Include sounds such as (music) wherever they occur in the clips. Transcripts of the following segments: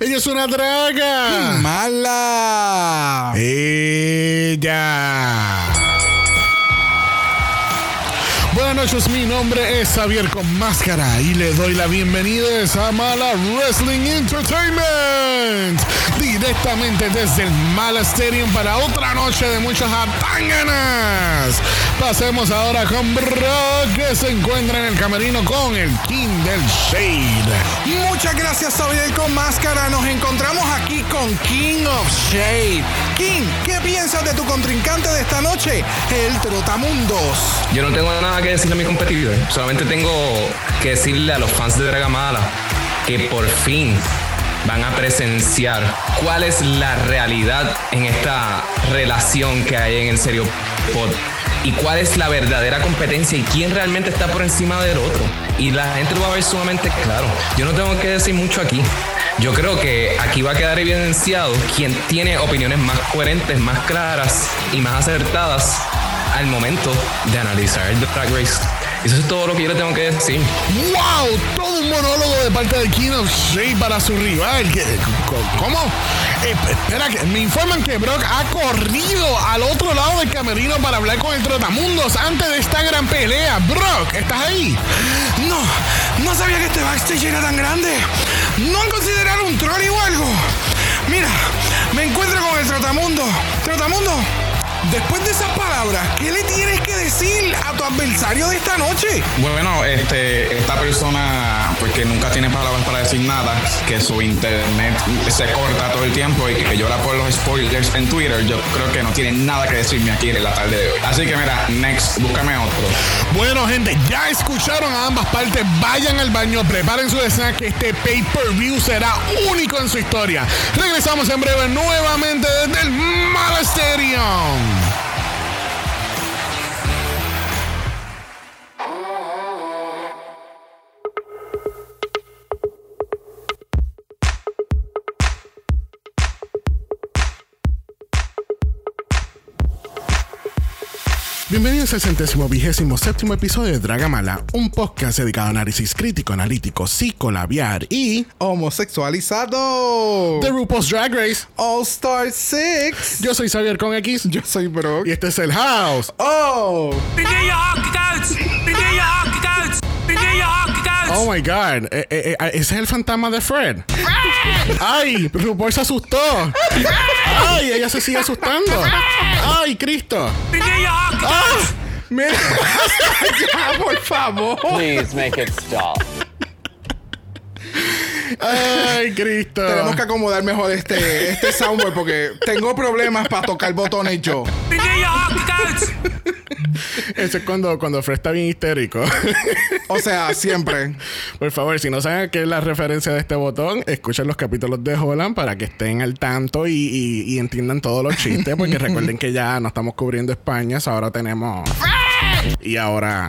Ella es una draga. Mala. Ella. Buenas noches, mi nombre es Javier con Máscara y le doy la bienvenida a Mala Wrestling Entertainment. Directamente desde el Mala Stadium para otra noche de muchas atanganas. Pasemos ahora con Brock que se encuentra en el camerino con el King del Shade. Muchas gracias, Javier con Máscara. Nos encontramos aquí con King of Shade. King, ¿qué piensas de tu contrincante de esta noche? El Trotamundos. Yo no tengo nada que decirle a mi competidor. Solamente tengo que decirle a los fans de Dragamala que por fin van a presenciar cuál es la realidad en esta relación que hay en el serio pod y cuál es la verdadera competencia y quién realmente está por encima del otro. Y la gente lo va a ver sumamente claro. Yo no tengo que decir mucho aquí. Yo creo que aquí va a quedar evidenciado quién tiene opiniones más coherentes, más claras y más acertadas al momento de analizar el Drag Race. Eso es todo lo que yo le tengo que decir. ¡Wow! Todo un monólogo de parte de King of Shade para su rival. ¿Qué- ¿Cómo? Eh, espera, que me informan que Brock ha corrido al otro lado del camerino para hablar con el Trotamundos antes de esta gran pelea. Brock, ¿estás ahí? No, no sabía que este backstage era tan grande. ¿No han considerado un trolley o algo? Mira, me encuentro con el Trotamundo. Trotamundo, después de esas palabras, ¿qué le tienes que decir a tu adversario de esta noche? Bueno, este, esta persona, pues que nunca tiene palabras para decir nada, que su internet se corta todo el tiempo y que llora por los spoilers en Twitter, yo creo que no tiene nada que decirme aquí en la tarde de hoy. Así que mira, next, búscame otro. Bueno, gente, ya escucharon a ambas partes. Vayan al baño, preparen su escena que este pay-per-view será único en su historia. Regresamos en breve nuevamente desde el Mala Stadium. Bienvenidos al centésimo vigésimo séptimo episodio de Dragamala, un podcast dedicado a análisis crítico, analítico, psicolabiar y Homosexualizado. The RuPaul's Drag Race. All Star 6. Yo soy Xavier con X Yo soy Brock. y este es el House. Oh. Oh my god, Eh, eh, eh, ese es el fantasma de Fred. Ay, RuPaul se asustó. Ay, ella se sigue asustando. Ay, Cristo. Ah, Mira. (laughs) ya, por favor. Please make it stop. Ay, (laughs) Cristo. Tenemos que acomodar mejor este, este soundboard porque tengo problemas para tocar botones yo. Eso es cuando, cuando Fred está bien histérico. O sea, siempre. Por favor, si no saben qué es la referencia de este botón, escuchen los capítulos de Holland para que estén al tanto y, y- y entiendan todos los chistes, porque (laughs) recuerden que ya no estamos cubriendo España, so ahora tenemos... Y ahora...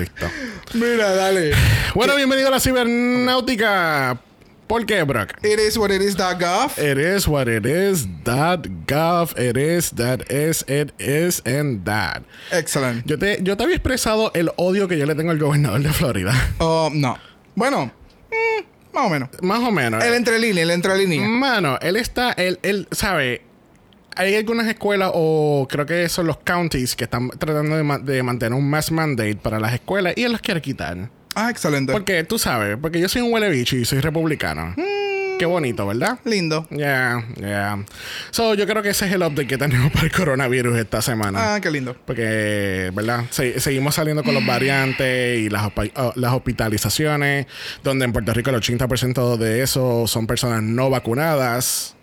Cristo. Mira, dale. Bueno, bienvenido a la cibernáutica. ¿Por qué, Brock? It is what it is, that gov. It is what it is, that gov, it is, that is, it is, and that. Excellent. Yo te, yo te había expresado el odio que yo le tengo al gobernador de Florida. Oh, no. Bueno, mm, más o menos. Más o menos. El entrelínea, el entrelínea. Mano, él está, él, él, sabe, hay algunas escuelas o creo que son los counties que están tratando de, ma- de mantener un mass mandate para las escuelas y él los quiere quitar. Ah, excelente. Porque tú sabes, porque yo soy un huele bicho y soy republicano. Qué bonito, ¿verdad? Lindo. Yeah, yeah. So, yo creo que ese es el update que tenemos (laughs) para el coronavirus esta semana. Ah, qué lindo. Porque, ¿verdad? Se- seguimos saliendo con los variantes y las, oh, las hospitalizaciones, donde en Puerto Rico el 80% de eso son personas no vacunadas.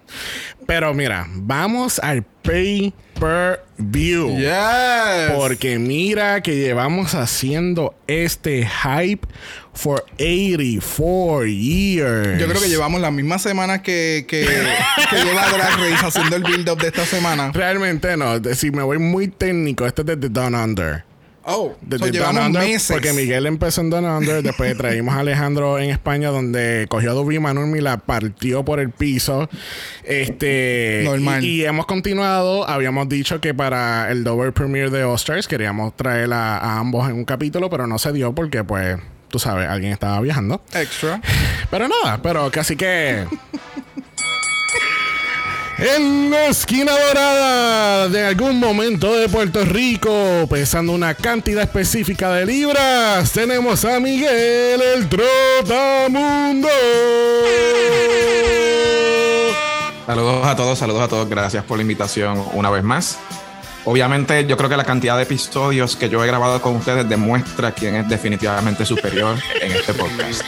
Pero mira, vamos al pay per view. Yes. Porque mira que llevamos haciendo este hype for 84 years. Yo creo que llevamos las mismas semanas que, que, (laughs) que lleva Drag Race haciendo el build-up de esta semana. Realmente no. Si me voy muy técnico, este es desde Down Under. Oh, de- so llevamos Under, meses. Porque Miguel empezó en Down Under, después traímos a Alejandro en España, donde cogió a Dubi Manuel y la partió por el piso. Este. Normal. Y, y hemos continuado. Habíamos dicho que para el Dover Premiere de Ostars queríamos traer a, a ambos en un capítulo, pero no se dio porque, pues, tú sabes, alguien estaba viajando. Extra. Pero nada, pero casi que. En la esquina dorada de algún momento de Puerto Rico, pesando una cantidad específica de libras, tenemos a Miguel el Trotamundo. Saludos a todos, saludos a todos. Gracias por la invitación una vez más. Obviamente, yo creo que la cantidad de episodios que yo he grabado con ustedes demuestra quién es definitivamente superior en este podcast.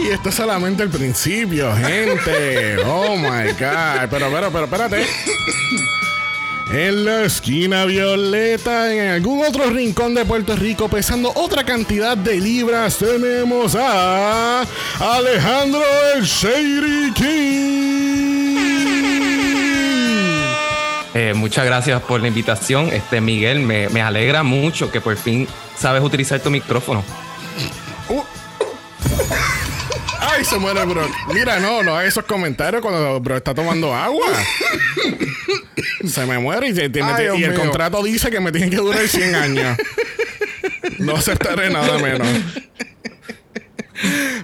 Uy, esto es solamente el principio, gente. Oh my God. Pero, pero, pero, espérate. En la esquina violeta, en algún otro rincón de Puerto Rico, pesando otra cantidad de libras, tenemos a Alejandro el Shady King. Eh, muchas gracias por la invitación. Este Miguel, me, me alegra mucho que por fin sabes utilizar tu micrófono. Ay, se muere, bro. Mira, no, no, esos comentarios cuando bro está tomando agua. Se me muere y, se- te- Ay, y Dios el mío. contrato dice que me tiene que durar 100 años. No aceptaré nada menos.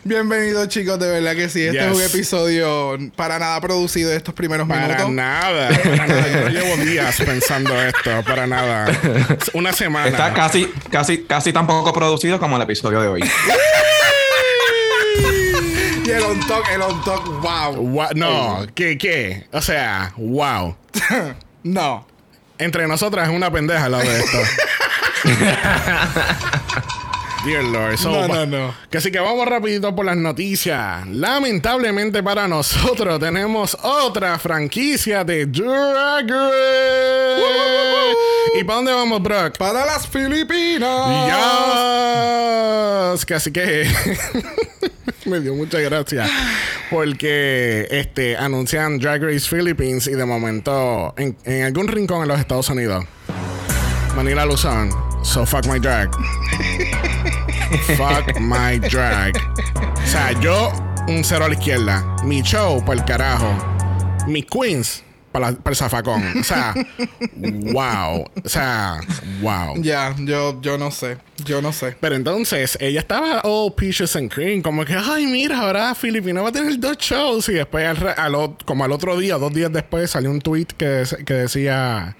Bienvenidos, chicos. De verdad que sí. Este Yes. es un episodio para nada producido de estos primeros Para minutos. nada, para nada. Yo no llevo días pensando esto, para nada. Una semana. Está casi, casi, casi tan poco producido como el episodio de hoy. (laughs) Y el on talk, el on talk, wow. Gua- no, ¿qué, qué? O sea, wow. (laughs) No. Entre nosotras es una pendeja lo de esto. (laughs) Dear Lord. So, No, no, no. Que así que vamos rapidito por las noticias. Lamentablemente para nosotros tenemos otra franquicia de Drag Race. ¿Y para dónde vamos, Brock? Para las Filipinas. Yes. Que así que (laughs) (laughs) me dio mucha gracia. Porque este anuncian Drag Race Philippines y de momento en, en algún rincón en los Estados Unidos Manila Luzon so fuck my drag. (laughs) Fuck my drag. O sea yo un cero a la izquierda. Mi show para el carajo. Mis queens para el zafacón. O sea (laughs) wow. O sea wow. Ya, yo, yo no sé. Yo no sé. pero entonces ella estaba all peaches and cream, como que, ay, mira, ahora Filipina va a tener dos shows. Y después, al re- al como al otro día, dos días después, salió un tweet que, que decía: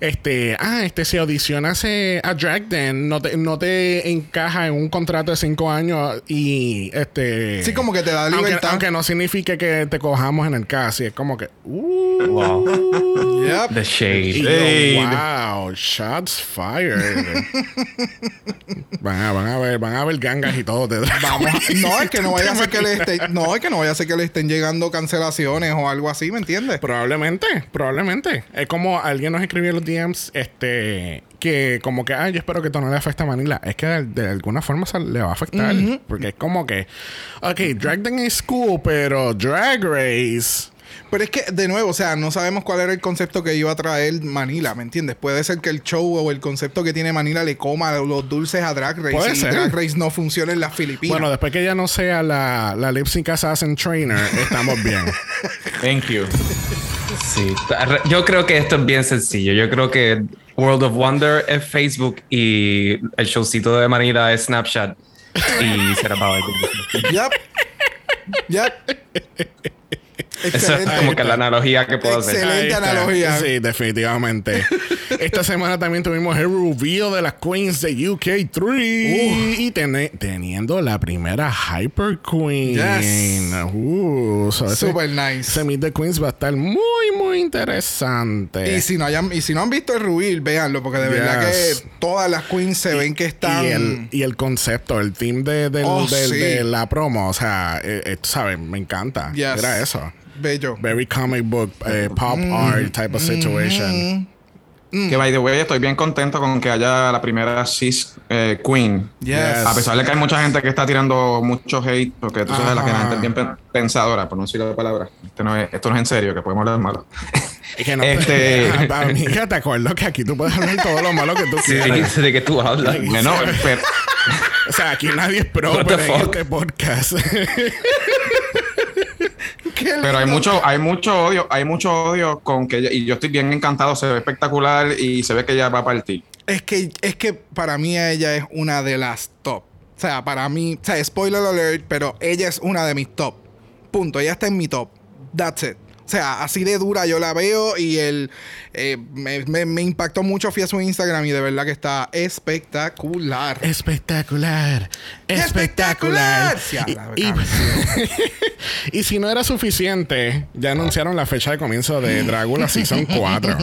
Este, ah, este, si audicionas eh, a Drag Den, no te, no te encaja en un contrato de cinco años y este. Sí, como que te da aunque, libertad. aunque no signifique que te cojamos en el caso. Y es como que, uh, Wow. Yep. The y shade. yo, Shade. wow, shots fired. (laughs) van, a, van a ver, van a ver gangas y todo. de Vamos. No, es que no vaya a ser que le (laughs) estén, no, es que no vaya a ser que le estén llegando cancelaciones o algo así, ¿me entiendes? Probablemente, probablemente. Es como alguien nos escribió en los DMs, este, que como que, ay, yo espero que esto no le afecte a Manila. Es que de, de alguna forma se le va a afectar. Porque es como que, ok, Drag Den es cool, pero Drag Race. Pero es que, de nuevo, o sea, no sabemos cuál era el concepto que iba a traer Manila, ¿me entiendes? Puede ser que el show o el concepto que tiene Manila le coma los dulces a Drag Race Puede y ser. Drag Race no funciona en las Filipinas. Bueno, después que ella no sea la, la lip sync assassin trainer, estamos bien. (laughs) Thank you. Sí. Yo creo que esto es bien sencillo. Yo creo que World of Wonder es Facebook y el showcito de Manila es Snapchat. Y será para Yep. Yep. Eso es Excelente. como que la analogía que puedo hacer. Excelente. Analogía. Sí, definitivamente. (laughs) Esta semana también tuvimos el reveal de las Queens de UK3 y tene- teniendo la primera Hyper Queen. Yes. Uh, so Super nice. ese Meet the Queens va a estar muy, muy interesante. Y si, no hayan, y si no han visto el reveal, véanlo, porque de verdad que todas las queens se ven que están. Y el, y el concepto, el theme de, del- Oh, del- sí. de la promo, o sea, eh, eh, sabes, me encanta. Yes. Era eso. Bello. Very comic book, eh, pop Mm. art type of situation. Que by the way, estoy bien contento con que haya la primera cis eh, queen. Yes. A pesar de que hay mucha gente que está tirando mucho hate, porque tú sabes la que la gente es bien pe- pensadora, por no decir la palabra. Esto no es, esto no es en serio, que podemos hablar malo. Es que no, (laughs) Este- Amiga, te acuerdo que aquí tú puedes hablar todo lo malo que tú Sí, quieras. ¿De qué tú hablas? Bueno, pero, (laughs) O sea, aquí nadie es pro en este podcast. (laughs) Pero hay mucho, hay mucho odio, hay mucho odio con que ella, y yo estoy bien encantado, se ve espectacular y se ve que ella va a partir. Es que, es que para mí ella es una de las top. O sea, para mí, o sea, spoiler alert, pero ella es una de mis top. Punto. Ella está en mi top. That's it. O sea, así de dura yo la veo y el eh, me, me- me impactó mucho. Fui a su Instagram y de verdad que está espectacular. Espectacular. Espectacular. (laughs) Y si no era suficiente, ya anunciaron la fecha de comienzo de Drácula Season 4.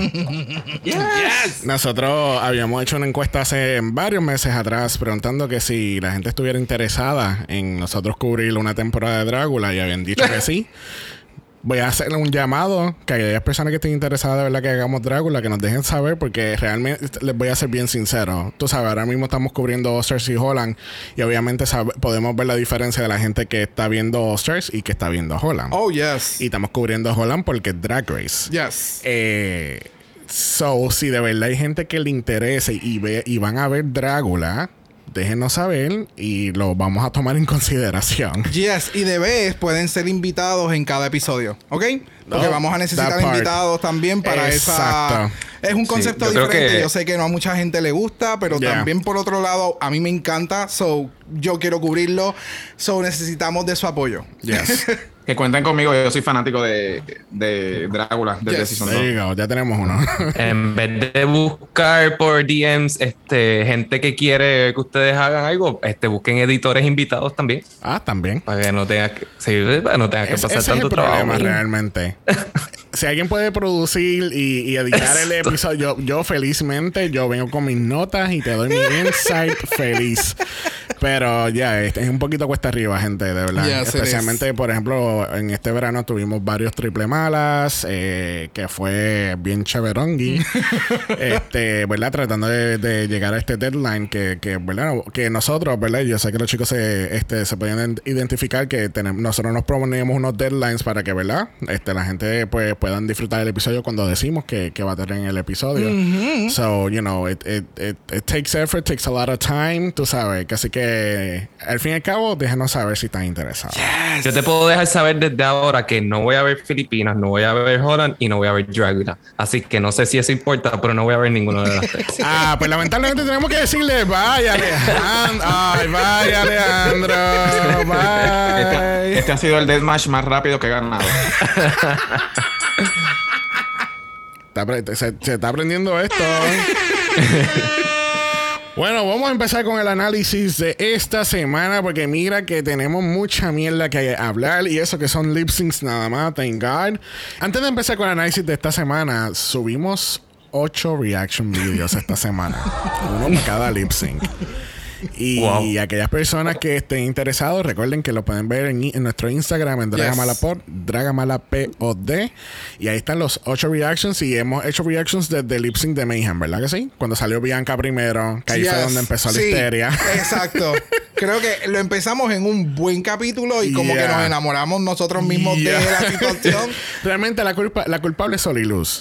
Nosotros habíamos hecho una encuesta hace varios meses atrás preguntando que si la gente estuviera interesada en nosotros cubrir una temporada de Drácula y habían dicho que sí. Voy a hacerle un llamado que aquellas personas que estén interesadas de verdad que hagamos Drácula, que nos dejen saber, porque realmente les voy a ser bien sincero. Tú sabes, ahora mismo estamos cubriendo Osters y Holland, y obviamente podemos ver la diferencia de la gente que está viendo Osters y que está viendo Holland. Oh, yes. Y estamos cubriendo Holland porque es Drag Race. Yes. Eh, so, si de verdad hay gente que le interese y, ve, y van a ver Drácula, déjenos saber y lo vamos a tomar en (laughs) consideración. Yes, y de vez pueden ser invitados en cada episodio, ¿ok? Porque No, vamos a necesitar invitados también para esa... Exacto. Es un concepto yo creo diferente. que- Yo sé que no a mucha gente le gusta, pero Yeah. también por otro lado, a mí me encanta. So, yo quiero cubrirlo. So, necesitamos de su apoyo. Yes. (laughs) Que cuenten conmigo, yo soy fanático de, de Drácula desde Yes. Season There 2. you go, ya tenemos uno. (laughs) En vez de buscar por DMs este, gente que quiere que ustedes hagan algo, este, busquen editores invitados también. ah, también. Para que no tengas que, sí, para no tengas que Es- pasar ese es tanto el problema trabajo. realmente. (laughs) si alguien puede producir y, y editar el episodio, yo, yo felizmente, yo vengo con mis notas y te doy mi insight (laughs) feliz. Pero ya, este, es un poquito cuesta arriba, gente, de verdad. Yes, Especialmente, por ejemplo, en este verano tuvimos varios triple malas, eh, que fue bien chéverongui. (laughs) este, ¿verdad? Tratando de, de llegar a este deadline que, que, ¿verdad? Que nosotros, ¿verdad? Yo sé que los chicos se, este, se pueden identificar que tenemos, nosotros nos proponíamos unos deadlines para que, ¿verdad? Este, la gente pues puedan disfrutar el episodio cuando decimos que, que va a tener el episodio. So, you know, it, it, it, it takes effort, takes a lot of time, tú sabes. Que así que, al fin y al cabo, déjenos saber si están interesados. Yo te puedo dejar saber desde ahora que no voy a ver Filipinas, no voy a ver Holland y no voy a ver Dragula. Así que no sé si eso importa, pero no voy a ver ninguno de las tres. (laughs) Ah, pues lamentablemente tenemos que decirle bye Alejandro. Ay, bye Alejandro. Bye. Este, este ha sido el deathmatch más rápido que he ganado. Se, se está aprendiendo esto. (laughs) Bueno, vamos a empezar con el análisis de esta semana porque mira que tenemos mucha mierda que hablar y eso que son lip syncs nada más, thank God. Antes de empezar con el análisis de esta semana, subimos ocho reaction videos esta semana. (laughs) Uno para cada lip sync. Y Wow. aquellas personas que estén interesados, recuerden que lo pueden ver en, en nuestro Instagram en Dragamalapod, Dragamalapod. Y ahí están los ocho reactions. Y hemos hecho reactions desde Lip Sync de Mayhem, ¿verdad que sí? Cuando salió Bianca primero, que ahí fue donde empezó la Sí, histeria. Exacto. (laughs) Creo que lo empezamos en un buen capítulo y como Yeah. que nos enamoramos nosotros mismos Yeah. de la situación. (laughs) Realmente la culpa, la culpable es Soliluz.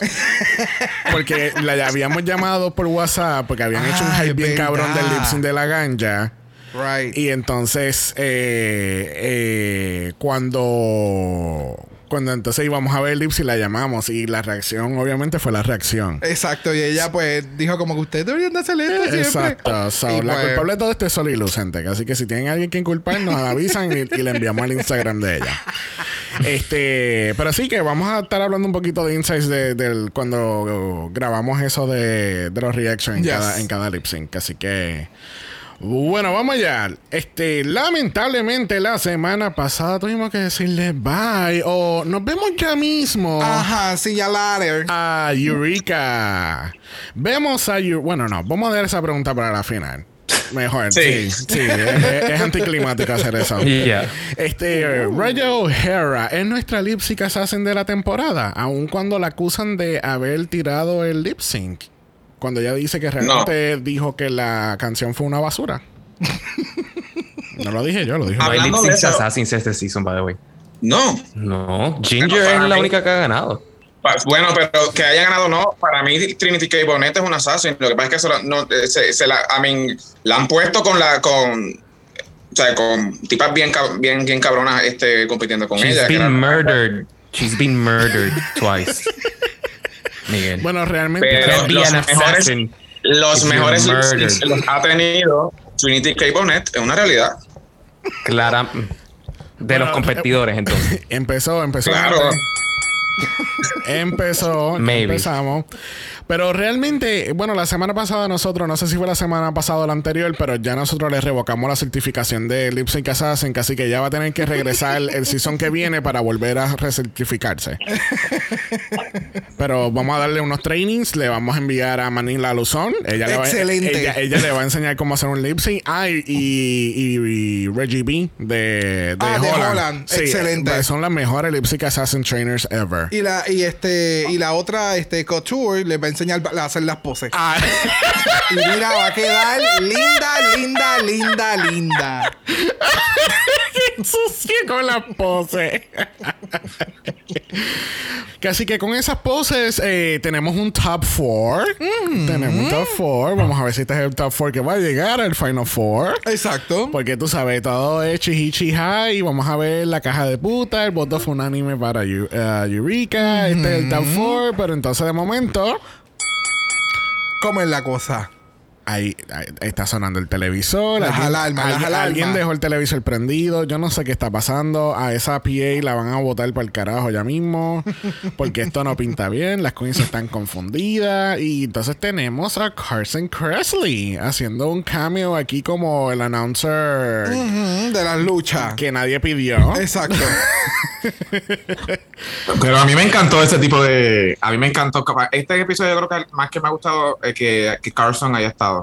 porque la habíamos llamado por WhatsApp porque habían hecho un hype bien cabrón del verdad. lip sync de ganja. Right. Y entonces, eh, eh, cuando, cuando entonces íbamos a ver Lips y la llamamos, y la reacción, obviamente, fue la reacción. Exacto. Y ella pues dijo como que ustedes deberían de hacer esto siempre. Exacto. So, Y, la pues, culpable de todo esto es Sol Ilucente. Así que si tienen a alguien que culpar, nos avisan y, y le enviamos al Instagram de ella. Este, pero sí que vamos a estar hablando un poquito de insights de, del cuando grabamos eso de, de los reactions en, cada, en cada lip sync. Así que. Bueno, vamos allá. Este, lamentablemente la semana pasada tuvimos que decirle bye o nos vemos ya mismo Ajá, sí, ya later. a Eureka. Vemos a Eureka. Bueno, no, vamos a dar esa pregunta para la final. Mejor, sí, Sí. sí, es, es anticlimático hacer eso. (laughs) Yeah. Este, Raya O'Hara es nuestra lip sync assassin de la temporada, aun cuando la acusan de haber tirado el lip sync. Cuando ella dice que realmente dijo que la canción fue una basura. no lo dije yo, lo No hay de Assassins este season, by the way. No. No, Ginger es la mí- única que ha ganado. Bueno, pero que haya ganado no, para mí Trinity K. Bonnet es un assassin. Lo que pasa es que se la, no, eh, se, se la, I mean, la han puesto con la, con, o sea, con tipas bien, bien, bien cabronas, este, compitiendo con She's ella. been era- murdered. She's been murdered twice. (laughs) Miguel. Bueno, realmente. Pero los mejores, los mejores los ha tenido Trinity K. Bonnet, es una realidad. Clara. De los competidores, entonces. (laughs) Empezó, empezó. Claro. Empezó, Maybe. empezamos. Pero realmente, bueno, la semana pasada nosotros, no sé si fue la semana pasada o la anterior, pero ya nosotros le revocamos la certificación de Lip Sync Assassin, así que ya va a tener que regresar el season que viene para volver a recertificarse. pero vamos a darle unos trainings, le vamos a enviar a Manila Luzón. Ella le va- Excelente. ella, ella le va a enseñar cómo hacer un lip sync. Ah, y, y- y Reggie B de, de Ah, de Holland. Excelente. Son las mejores lip sync assassin trainers ever. Y la, y este, y la otra, este, Couture, les va enseñar a hacer las poses. Ah. Y mira, va a quedar linda, linda, linda, linda. (laughs) sucia con las poses. así que con esas poses eh, tenemos un top 4. Tenemos un top 4. Vamos a ver si este es el top 4 que va a llegar al Final 4. Exacto. Porque tú sabes, todo es chihichi high. Vamos a ver la caja de puta. El voto fue unánime para eh, Eureka. Este es el top 4. Pero entonces de momento. ¿Cómo es la cosa? Ahí, ahí está sonando el televisor. Las alguien, alarmas, las alguien- alarmas. alguien dejó el televisor prendido. Yo no sé qué está pasando. A esa PA la van a botar para el carajo ya mismo. (laughs) Porque esto no pinta bien. Las queens están confundidas. Y entonces tenemos a Carson Kressley haciendo un cameo aquí como el announcer de las luchas. que nadie pidió. Exacto. (laughs) Pero a mí me encantó ese tipo de. A mí me encantó. Este episodio, yo creo que más que me ha gustado es que, que Carson haya estado.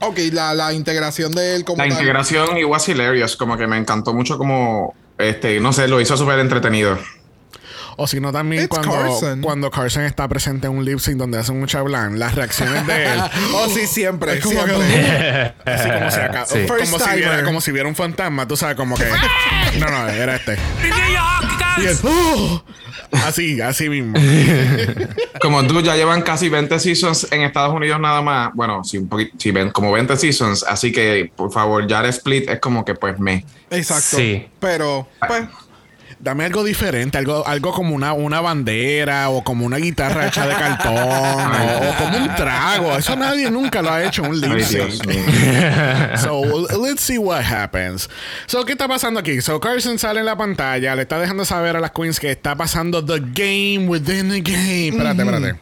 Ok, la, la integración de él como La tal. integración y was hilarious. Como que me encantó mucho, como. Este, no sé, lo hizo súper entretenido. O si no, también It's cuando Carson. cuando Carson está presente en un lip sync donde hacen un chablan, las reacciones de él. (laughs) Oh, sí, siempre, Es como que-. (laughs) Así como si, acá- Sí. como, si viera, timer. como si viera un fantasma, tú sabes, como que. (laughs) No, no, era este. Y Coach! "Oh". Así, así mismo. (laughs) Como tú ya llevan casi 20 seasons en Estados Unidos nada más. Bueno, sí, un poquito, sí, ven, como 20 seasons. Así que, por favor, ya el split es como que pues me. Exacto. Sí. Pero, pues, Dame algo diferente, algo, algo como una, una bandera o como una guitarra hecha de cartón o, (laughs) o como un trago. Eso nadie nunca lo ha hecho en un lip. (laughs) So, let's see what happens. So, ¿qué está pasando aquí? So, Carson sale en la pantalla, le está dejando saber a las queens que está pasando the game within the game. Espérate, espérate.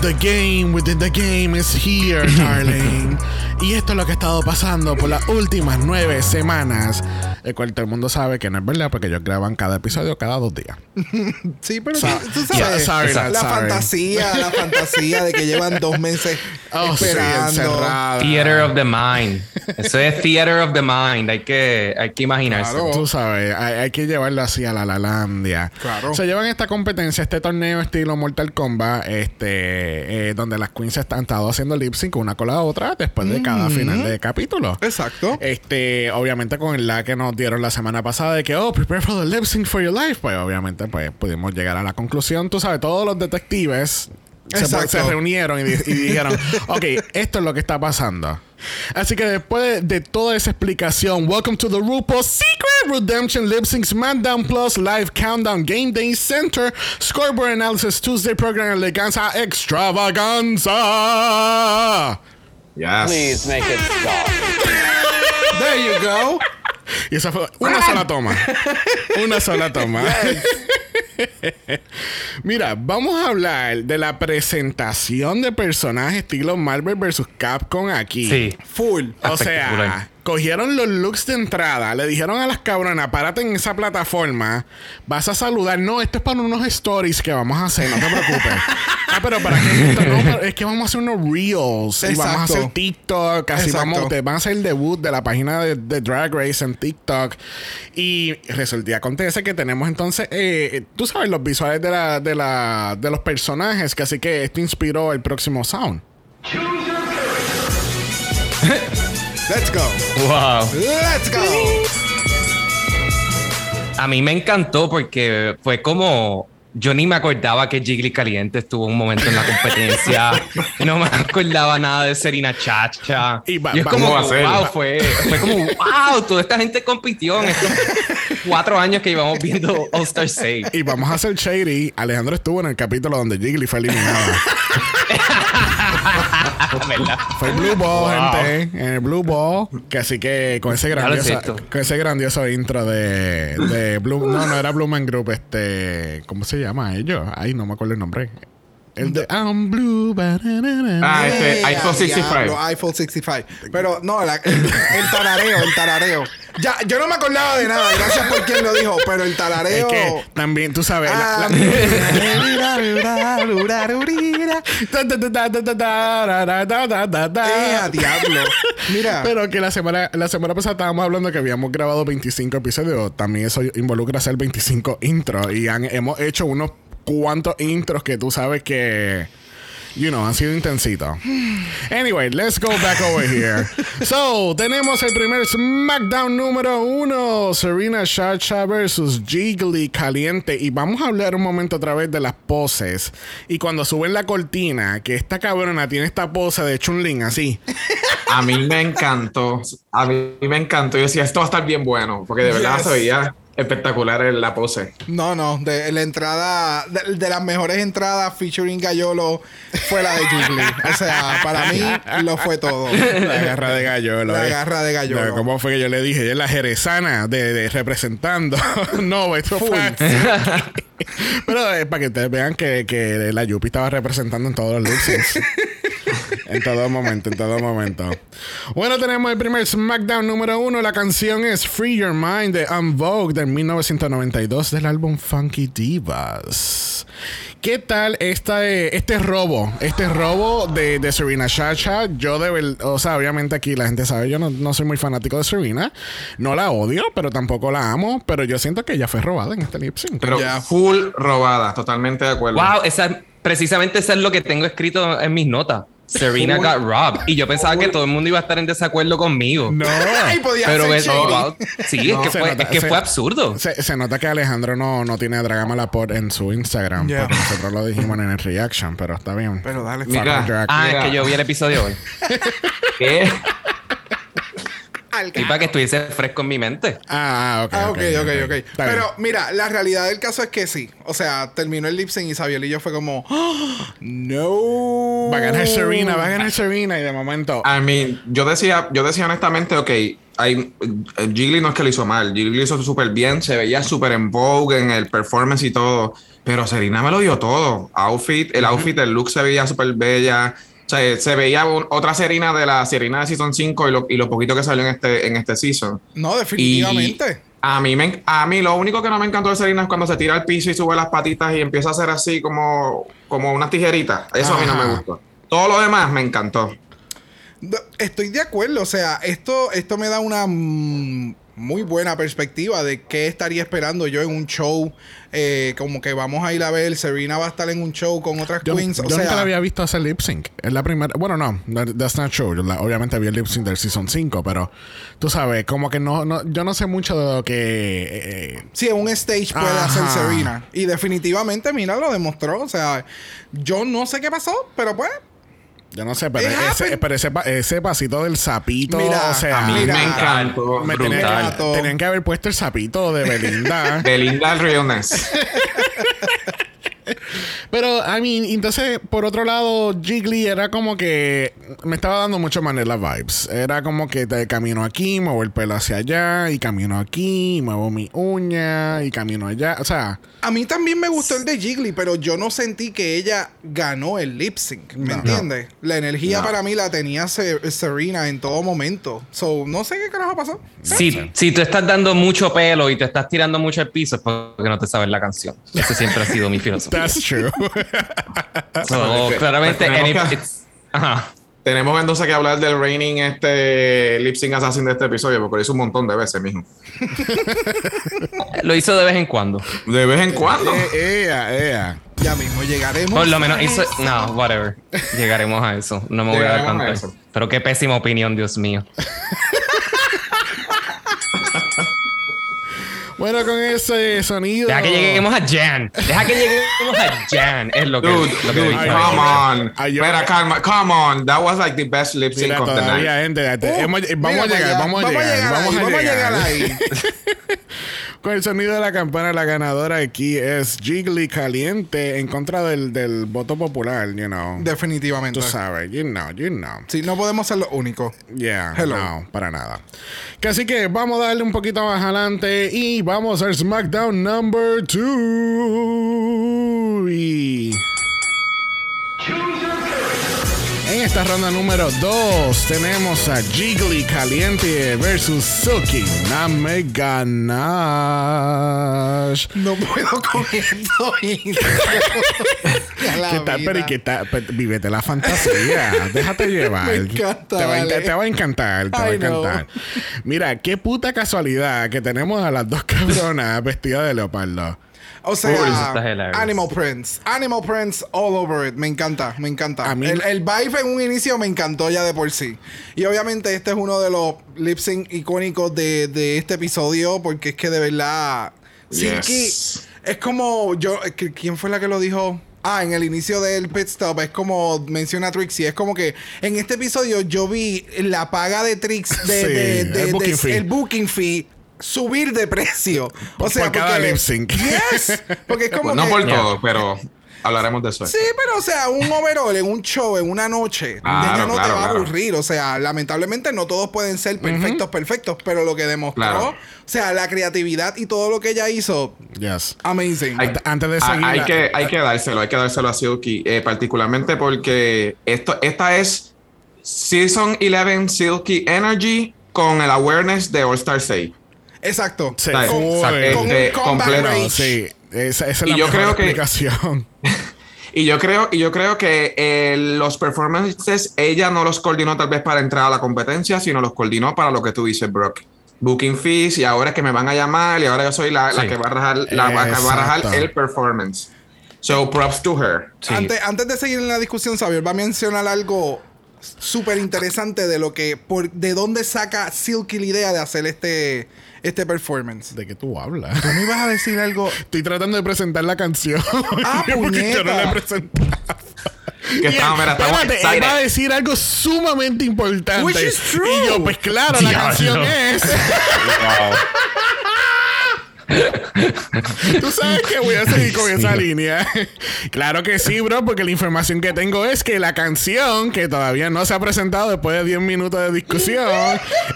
The game within the game is here, (laughs) darling. Y esto es lo que ha estado pasando por las últimas nueve semanas. El cual todo el mundo sabe que no es verdad porque ellos graban cada episodio cada dos días. (laughs) sí, pero Sa- tú Yeah, sabes. sorry, la sorry. fantasía, la fantasía de que llevan dos meses Oh, sí, esperando. encerrada. Theater of the mind. Eso es Theater of the mind. Hay que, hay que imaginarse. Claro. Tú sabes, hay, hay que llevarlo así a la Lalandia. Claro. Se llevan esta competencia, este torneo estilo Mortal Kombat, este, eh, donde las queens están estado haciendo lip sync una con la otra después de cada final de capítulo. Exacto. Este, obviamente con la que nos dieron la semana pasada de que, oh, prepare for the lip sync for your life, pues obviamente pues pudimos llegar a la conclusión, tú sabes, todos los detectives se, se reunieron y, di- y dijeron, (laughs) ok, esto es lo que está pasando. Así que después de, de toda esa explicación, welcome to the RuPaul Secret Redemption Lip Sync SmackDown Plus Live Countdown Game Day Center Scoreboard Analysis Tuesday Program Eleganza Extravaganza. Yes. make it stop. There you go. Y esa fue una sola toma. Una sola toma. Mira, vamos a hablar de la presentación de personajes estilo Marvel vs. Capcom aquí. Sí. Full. O sea, cogieron los looks de entrada, le dijeron a las cabronas, párate en esa plataforma, vas a saludar. No, esto es para unos stories que vamos a hacer, no te preocupes. (laughs) ah, pero para qué esto? No, pero es que vamos a hacer unos reels y vamos a hacer TikTok, así Exacto. vamos, te van a hacer el debut de la página de, de Drag Race en TikTok. Y resulta acontece que tenemos entonces, eh, tú sabes, los visuales de, la, de, la, de los personajes, que así que esto inspiró el próximo sound. (laughs) Let's go. Wow. Let's go. A mí me encantó porque fue como. Yo ni me acordaba que Jiggly Caliente estuvo un momento en la competencia. (laughs) no me acordaba nada de Serena Chacha. Y va- Y es va- como, wow, fue, fue como, wow, toda esta gente compitió en estos cuatro años que íbamos viendo All Star 6. Y vamos a hacer shady. Alejandro estuvo en el capítulo donde Jiggly fue eliminada. (laughs) (laughs) Fue el Blue Ball, Wow. gente. En el Blue Ball. Que así que con ese grandioso, con ese grandioso intro de, de Blue. No, no era Blue Man Group. Este. ¿Cómo se llama ellos? Ay, no me acuerdo el nombre. El de I'm Blue. Ah, este, iPhone a 65. diablo, iPhone 65. Pero no, la- el, el tarareo, el tarareo. Ya, yo no me acordaba de nada, gracias por quien lo dijo, pero el Es tarareo. que también, tú sabes. Ah, (laughs) la- diablo. Mira. Pero que la semana, la semana pasada estábamos hablando que habíamos grabado 25 episodios. También eso involucra hacer 25 intros. Y han- hemos hecho unos cuantos intros que tú sabes que. You know, han sido intensitos. Anyway, let's go back over here. (laughs) So, tenemos el primer SmackDown número uno. Serena Chacha versus Jiggly Caliente. Y vamos a hablar un momento otra vez de las poses. Y cuando suben la cortina, que esta cabrona tiene esta pose de Chun-Lin así. (laughs) A mí me encantó. A mí me encantó. Yo decía, esto va a estar bien bueno. Porque de verdad Yes. se veía espectacular en la pose. No, no, de la entrada, de, de las mejores entradas featuring Gallolo fue la de Jiggly. (laughs) O sea, para mí lo fue todo. La garra de gallo. La garra de Gallolo. ¿Cómo fue que yo le dije? Ella es la jerezana de, de representando. (laughs) no, esto fue. (laughs) Pero es para que ustedes vean que, que la Yupi estaba representando en todos los looks. En todo momento, en todo momento. Bueno, tenemos el primer SmackDown número uno. La canción es Free Your Mind de Unvogue del 1992 del álbum Funky Divas. ¿Qué tal esta, eh, este robo? Este robo de, de Serena Chacha. Yo de verdad, o sea, obviamente aquí la gente sabe, yo no, no soy muy fanático de Serena. No la odio, pero tampoco la amo. Pero yo siento que ella fue robada en este lip sync. Pero Ya. full robada. Totalmente de acuerdo. Wow, esa, precisamente eso es lo que tengo escrito en mis notas. Serena got robbed. Y yo pensaba que todo el mundo iba a estar en desacuerdo conmigo. No. Ay, podía Pero shady. wow, sí, es que, fue, nota, es que se- fue absurdo. Se, se nota que Alejandro no, no tiene a Dragamala en su Instagram. Yeah. Porque nosotros lo dijimos en el reaction, pero está bien. Pero dale, Mira. Ah, Mira. es que yo vi el episodio hoy. (laughs) ¿Qué? Al Y para que estuviese fresco en mi mente. Ah, ok. Ah, ok, ok, ok. Está Pero bien. mira, la realidad del caso es que sí. O sea, terminó el lip sync y Sabiel y yo fue como, ¡Ah! no. Va a ganar Serena, va a ganar Serena. Y de momento. I mean, yo decía, yo decía honestamente, ok, hay, Jiggly no es que lo hizo mal, Jiggly lo hizo súper bien, se veía súper en vogue en el performance y todo, pero Serena me lo dio todo. Outfit, el outfit, el look se veía súper bella. Sea, se veía un- otra Serena de la Serena de Season 5 y lo, y lo poquito que salió en este, en este season. No, Y definitivamente. a mí, me, a mí lo único que no me encantó de Serena es cuando se tira al piso y sube las patitas y empieza a hacer así como, como unas tijeritas. Eso a mí no me gustó. Todo lo demás me encantó. Estoy de acuerdo, o sea, esto, esto me da una mm, muy buena perspectiva de qué estaría esperando yo en un show, eh, como que vamos a ir a ver, Serena va a estar en un show con otras Yo, queens, yo o nunca la había visto hacer lip sync. Es la primera. Bueno, no, that- that's not true. Yo la- obviamente vi el lip sync del season 5, pero tú sabes, como que no, no yo no sé mucho de lo que. eh, sí, en un stage puede Ajá. hacer Serena. Y definitivamente, mira, lo demostró, o sea, yo no sé qué pasó, pero pues, yo no sé, pero, It ese, happened. pero ese, pa- ese pasito del sapito. Mira, o sea, A mí Mira, me encantó. me tenían, que, tenían que haber puesto el sapito de Belinda. (laughs) Belinda Realness. (laughs) (laughs) Pero, I mean, entonces, por otro lado, Jiggly era como que me estaba dando mucho Manila vibes. Era como que te camino aquí, muevo el pelo hacia allá, y camino aquí, muevo mi uña, y camino allá. O sea, A mí también me gustó el de Jiggly, pero yo no sentí que ella ganó el lip sync. ¿Me No. entiendes? La energía No. para mí la tenía Se- Serena en todo momento. So, no sé qué carajo pasó. Si, si tú estás dando mucho pelo y te estás tirando mucho el piso es porque no te sabes la canción. Ese siempre ha sido mi filosofía. That's true. (laughs) So, claramente, Pues tenemos any- que- it's- ajá. Tenemos entonces que hablar del reigning este lip sync assassin de este episodio, porque lo hizo un montón de veces, mijo. (laughs) Lo hizo de vez en cuando. De vez en cuando. Eh, ea, ea. Ya mismo llegaremos. Por lo menos a hizo. eso. No, whatever. Llegaremos a eso. No me voy a dar cuenta. eso. Pero qué pésima opinión, Dios mío. (laughs) Bueno, con ese sonido. Deja que lleguemos a Jan. Deja que lleguemos a Jan. Es lo que. Dude, lo que dude, come on. Mira, calma, come on. That was like the best lip sync Mira, of the night. gente. te- Uh, hemos- mira vamos a llegar, vamos a llegar, vamos a vamos a llegar. llegar ahí. (laughs) Con el sonido de la campana, la ganadora aquí es Jiggly Caliente en contra del, del voto popular, you know. Definitivamente. Tú sabes, you know, you know. Sí, no podemos ser los únicos. Yeah, Hello. no, para nada. Que así que vamos a darle un poquito más adelante y vamos al SmackDown number 2. Y... En esta ronda número 2 tenemos a Jiggly Caliente versus Silky Name Ganache. No puedo con (laughs) esto. ¿Qué tal? Pero ¿y qué tal? Vívete la fantasía. Déjate (laughs) llevar. Me encanta, Te va, te va a encantar. Te va a know. encantar. Mira, qué puta casualidad que tenemos a las dos cabronas vestidas de leopardo. O sea. Animal Prince. Animal Prince all over it. Me encanta, me encanta. A mí- el, el vibe en un inicio me encantó ya de por sí. Y obviamente este es uno de los lip sync icónicos de, de este episodio porque es que de verdad... Silky Yes. es como... yo ¿Quién fue la que lo dijo? Ah, en el inicio del pit stop es como menciona Trixie, es como que en este episodio yo vi la paga de Trix de, Sí, de- de- el booking fee. el booking fee subir de precio. O Por sea, cada porque- lip sync. Yes, porque es como no que- por todo, pero hablaremos de eso. Sí, pero o sea, un overall en un show, en una noche, Claro, ya no te claro, va a claro. aburrir. O sea, lamentablemente no todos pueden ser perfectos, perfectos, pero lo que demostró, Claro. o sea, la creatividad y todo lo que ella hizo, Yes. amazing. Hay, Antes de ah, seguir hay la- que, hay que dárselo, hay que dárselo a Silky, eh, particularmente porque esto, esta es Season 11 Silky Energy con el awareness de All Star 6. Exacto. Sea, Con este, completo. rage. Sí, esa, esa es Y yo mejor creo que- explicación. (laughs) Y yo creo, y yo creo que eh, los performances ella no los coordinó tal vez para entrar a la competencia, sino los coordinó para lo que tú dices, Brock. Booking fees y ahora es que me van a llamar y ahora yo soy la, la Sí. que va a rajar, la, que va a rajar el performance. So props to her. Sí. Antes, antes de seguir en la discusión, Xavier va a mencionar algo súper interesante de lo que, por, de dónde saca Silky la idea de hacer este, este performance. ¿De qué tú hablas? ¿Tú me ibas a decir algo? (laughs) Estoy tratando de presentar la canción. Ah, (laughs) porque yo no la he puñeta. presentado. Que estamos, mira, Espérate, él va a decir algo sumamente importante. Which is true. Y yo, pues claro, la canción es. (laughs) (laughs) Tú sabes que voy a seguir con esa línea. (laughs) claro que sí, bro, porque la información que tengo es que la canción, que todavía no se ha presentado después de 10 minutos de discusión,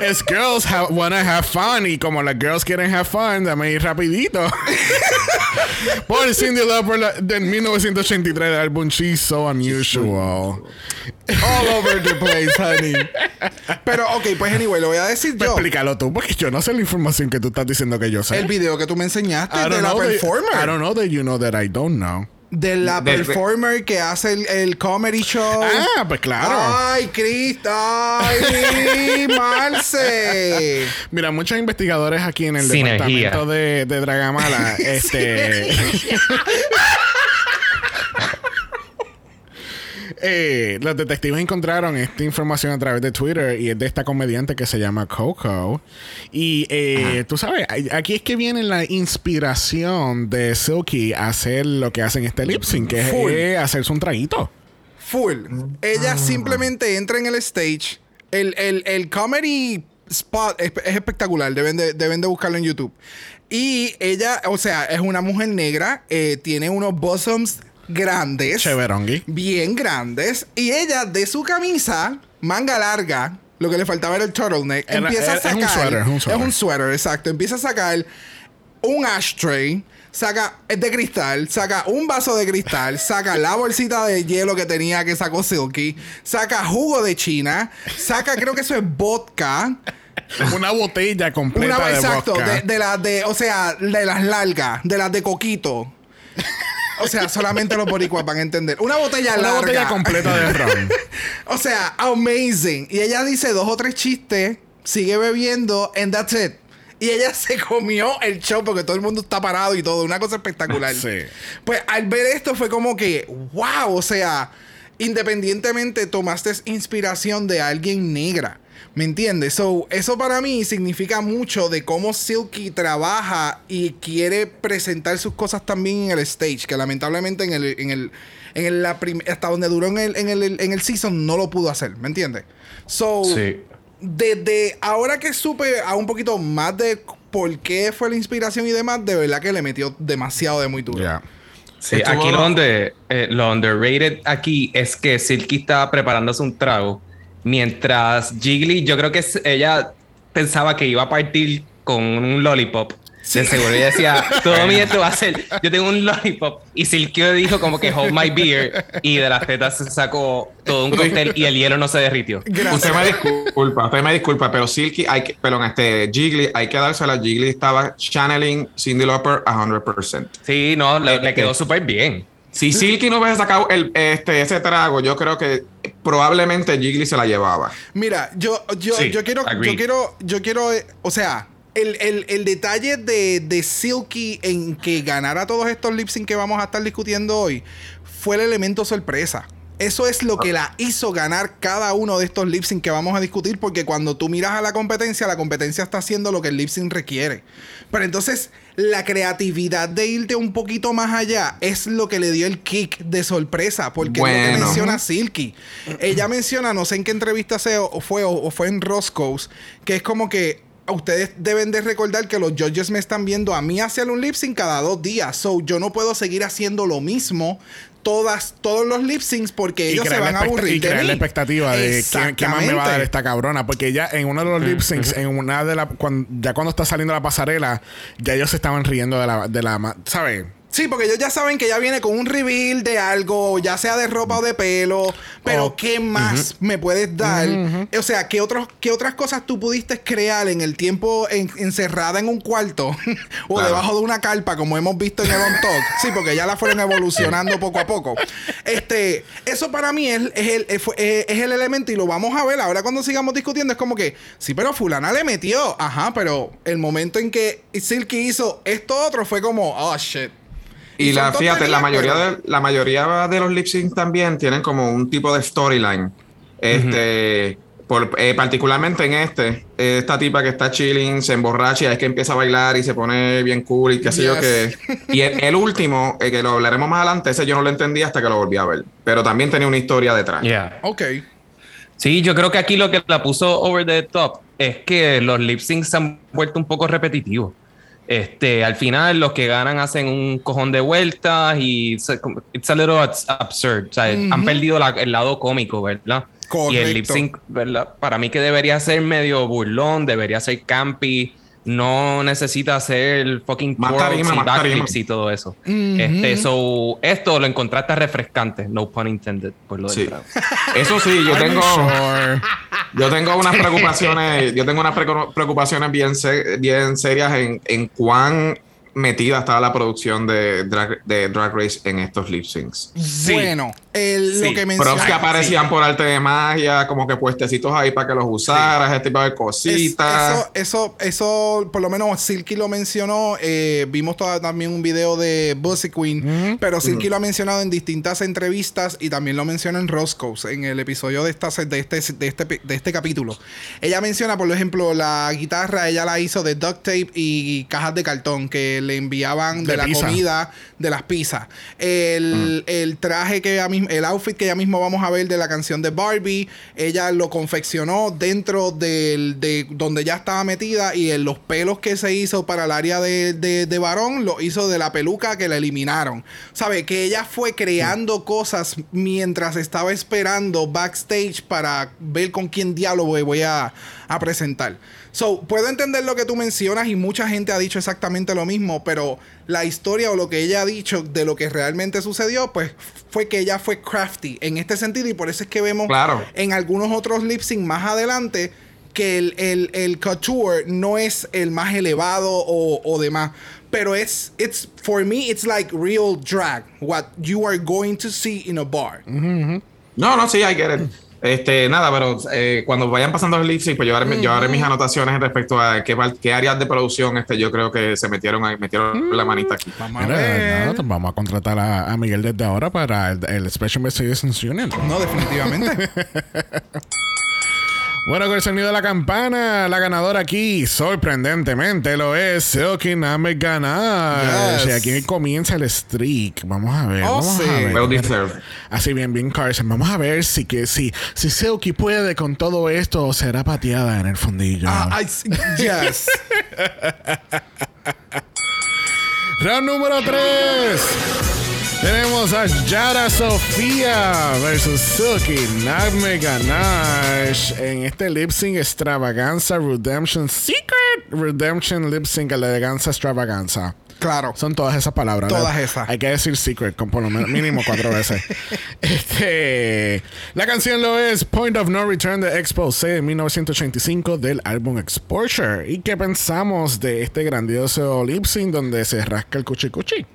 es Girls ha- Wanna Have Fun. Y como las girls quieren have fun, dame ir rapidito. (laughs) Por Cindy Lauper del 1983 del álbum She's So Unusual. All over the place, honey. Pero, ok, pues anyway, lo voy a decir Pues yo. explícalo tú, porque yo no sé la información que tú estás diciendo que yo sé. El video que tú me enseñaste I don't de la know that- performer. I don't know that you know that I don't know. De la De- de- performer que hace el, el comedy show. Ah, pues claro. Ay, Cristo. Ay, Marce. (laughs) Mira, muchos investigadores aquí en el Sinergia. departamento de, de Dragamala, (laughs) este. Eh, los detectives encontraron esta información a través de Twitter y es de esta comediante que se llama Coco. Y eh, tú sabes, aquí es que viene la inspiración de Silky a hacer lo que hacen este lip sync, que es Full. eh, hacerse un traguito. Full. Ella simplemente entra en el stage. El, el, el comedy spot es, es espectacular. Deben de, deben de buscarlo en YouTube. Y ella, o sea, es una mujer negra. eh, tiene unos bosoms grandes. Cheverongui. Bien grandes. Y ella de su camisa, manga larga, lo que le faltaba era el turtleneck, Era- empieza a era- es un sacar. suéter, es un suéter. Es un suéter, exacto. Empieza a sacar un ashtray. Saca es de cristal, saca un vaso de cristal, (laughs) saca la bolsita de hielo que tenía que sacó Silky, saca jugo de China, saca creo que eso es vodka, (laughs) Una botella completa una de exacto, vodka. de, de las de, o sea, de las largas, de las de coquito. O sea, solamente los boricuas van a entender. Una botella Una larga. botella completa de ron. (laughs) O sea, amazing. Y ella dice dos o tres chistes, sigue bebiendo, and that's it. Y ella (laughs) se comió el show porque todo el mundo está parado y todo. Una cosa espectacular. Sí. Pues al ver esto fue como que, wow, o sea, independientemente tomaste inspiración de alguien negra. ¿Me entiendes? So, eso para mí significa mucho de cómo Silky trabaja y quiere presentar sus cosas también en el stage, que lamentablemente en el, en el, en el- la hasta donde duró en el, en el, en el season no lo pudo hacer, ¿me entiendes? So, Sí. desde ahora que supe a un poquito más de por qué fue la inspiración y demás, de verdad que le metió demasiado de muy duro. Sí, aquí lo, donde, eh, lo underrated aquí es que Silky estaba preparándose un trago. Mientras Jiggly, yo creo que ella pensaba que iba a partir con un lollipop. De seguro ella decía, todo mi esto va a ser, yo tengo un lollipop. Y Silky le dijo como que hold my beer. Y de las tetas se sacó todo un cóctel y el hielo no se derritió. Gracias. Usted me disculpa, usted me disculpa, pero Silky, hay que, perdón, este, Jiggly, hay que dársela. Jiggly estaba channeling Cindy Lauper a 100%. Sí, no, le, le quedó súper bien. Si Silky no hubiese sacado el, este, ese trago, yo creo que probablemente Jiggly se la llevaba. Mira, yo, yo, Sí, yo quiero, yo quiero, yo quiero, o sea, el, el- el detalle de, de Silky en que ganara todos estos lip sync que vamos a estar discutiendo hoy fue el elemento sorpresa. Eso es lo que la hizo ganar cada uno de estos lip sync que vamos a discutir, porque cuando tú miras a la competencia, la competencia está haciendo lo que el lip sync requiere. Pero entonces, la creatividad de irte un poquito más allá es lo que le dio el kick de sorpresa, porque es lo que Bueno. menciona Silky. Ella menciona, no sé en qué entrevista se, o fue o, o fue en Roscoe's, que es como que ustedes deben de recordar que los judges me están viendo a mí hacer un lip sync cada dos días. So yo no puedo seguir haciendo lo mismo todas, todos los lip syncs porque Y ellos se van la a aburrir y de crear mí. la expectativa de ¿quién, qué más me va a dar esta cabrona. Porque ella en uno de los lip syncs, en una de las. cuando- ya cuando está saliendo la pasarela, ya ellos se estaban riendo de la. De la ¿Sabes? Sí, porque ellos ya saben que ya viene con un reveal de algo, ya sea de ropa o de pelo. Pero, Oh, ¿qué más me puedes dar? O sea, ¿qué, otros, ¿qué otras cosas tú pudiste crear en el tiempo en- encerrada en un cuarto (laughs) o Claro. debajo de una carpa, como hemos visto en el On Talk? Sí, porque ya la fueron evolucionando poco a poco. Este, eso para mí es, es el, es- es el elemento y lo vamos a ver ahora cuando sigamos discutiendo. Es como que, sí, pero Fulana le metió. Ajá, pero el momento en que Silky hizo esto otro fue como, oh shit. Y, la, fíjate, la mayoría, pero- de, la mayoría de los lip sync también tienen como un tipo de storyline. Este, por- eh, particularmente en este, esta tipa que está chilling, se emborracha y es que empieza a bailar y se pone bien cool y qué sé yo Yes. que. (laughs) Y el, el último, eh, que lo hablaremos más adelante, ese yo no lo entendí hasta que lo volví a ver. Pero también tenía una historia detrás. Yeah. Ok. Sí, yo creo que aquí lo que la puso over the top es que los lip syncs se han vuelto un poco repetitivos. Este, al final los que ganan hacen un cojón de vueltas y se- it's a little abs- absurd. O sea, han perdido la- el lado cómico, ¿verdad? Y el lip Correcto. sync, ¿verdad? Para mí que debería ser medio burlón, debería ser campy. No necesita hacer fucking tarima, y backflips y todo eso. Este, so, esto lo encontraste refrescante, no pun intended, por lo del Sí. (laughs) Eso sí, yo tengo. sure. Yo tengo unas (laughs) preocupaciones, yo tengo unas preocupaciones bien, se- bien serias en, en cuán metida estaba la producción de Drag, de Drag Race en estos lip syncs. Sí. Bueno, el- lo que Props menciona. que aparecían por arte de magia, como que puestecitos ahí para que los usaras, ese tipo de Es- cositas. eso, eso, eso, por lo menos Silky lo mencionó. eh, vimos toda- también un video de Bussy Queen, pero Silky lo ha mencionado en distintas entrevistas y también lo menciona en Roscoe's, en el episodio de, esta, de, este, de, este, de este capítulo. Ella menciona, por ejemplo, la guitarra, ella la hizo de duct tape y cajas de cartón que le enviaban de, De la pizza. comida de las pizzas. El, el traje que ella mismo, el outfit que ya mismo vamos a ver de la canción de Barbie, ella lo confeccionó dentro del, de donde ya estaba metida y en los pelos que se hizo para el área de, de, de varón lo hizo de la peluca que la eliminaron. ¿Sabe? Que ella fue creando cosas mientras estaba esperando backstage para ver con quién diálogo voy a, a presentar. So, puedo entender lo que tú mencionas y mucha gente ha dicho exactamente lo mismo, pero la historia o lo que ella ha dicho de lo que realmente sucedió, pues fue que ella fue crafty en este sentido y por eso es que vemos Claro. en algunos otros lip sync más adelante que el, el, el couture no es el más elevado o, o demás. Pero es, it's, for me, it's like real drag. What you are going to see in a bar. No, no, sí, I get it. Este, nada, pero eh, cuando vayan pasando los lip sync, pues yo haré, yo haré mis anotaciones respecto a qué, qué áreas de producción este, yo creo que se metieron ahí, metieron la manita aquí. Vamos a Mira, ver. nada, vamos a contratar a, a Miguel desde ahora para el, el Special Investigations Unit. No, definitivamente. (laughs) Bueno, con el sonido de la campana, la ganadora aquí, sorprendentemente, lo es Silky Name Ganache. Yes. Aquí comienza el streak. Vamos a ver, Oh, vamos sí. a ver. Well deserved. Así bien, bien, Carson. Vamos a ver si que si, si Silky puede con todo esto o será pateada en el fundillo. Ah, I yes. (laughs) Round número 3. Tenemos a Yara Sofía versus Silky Nagme Ganache en este lip sync extravaganza Redemption Secret Redemption lip sync eleganza extravaganza. Claro. Son todas esas palabras. Todas esas. Hay que decir secret con por lo menos mínimo cuatro veces. (laughs) Este, la canción lo es Point of No Return de Expose de 1985 del álbum Exposure. ¿Y qué pensamos de este grandioso lip sync donde se rasca el cuchi cuchi?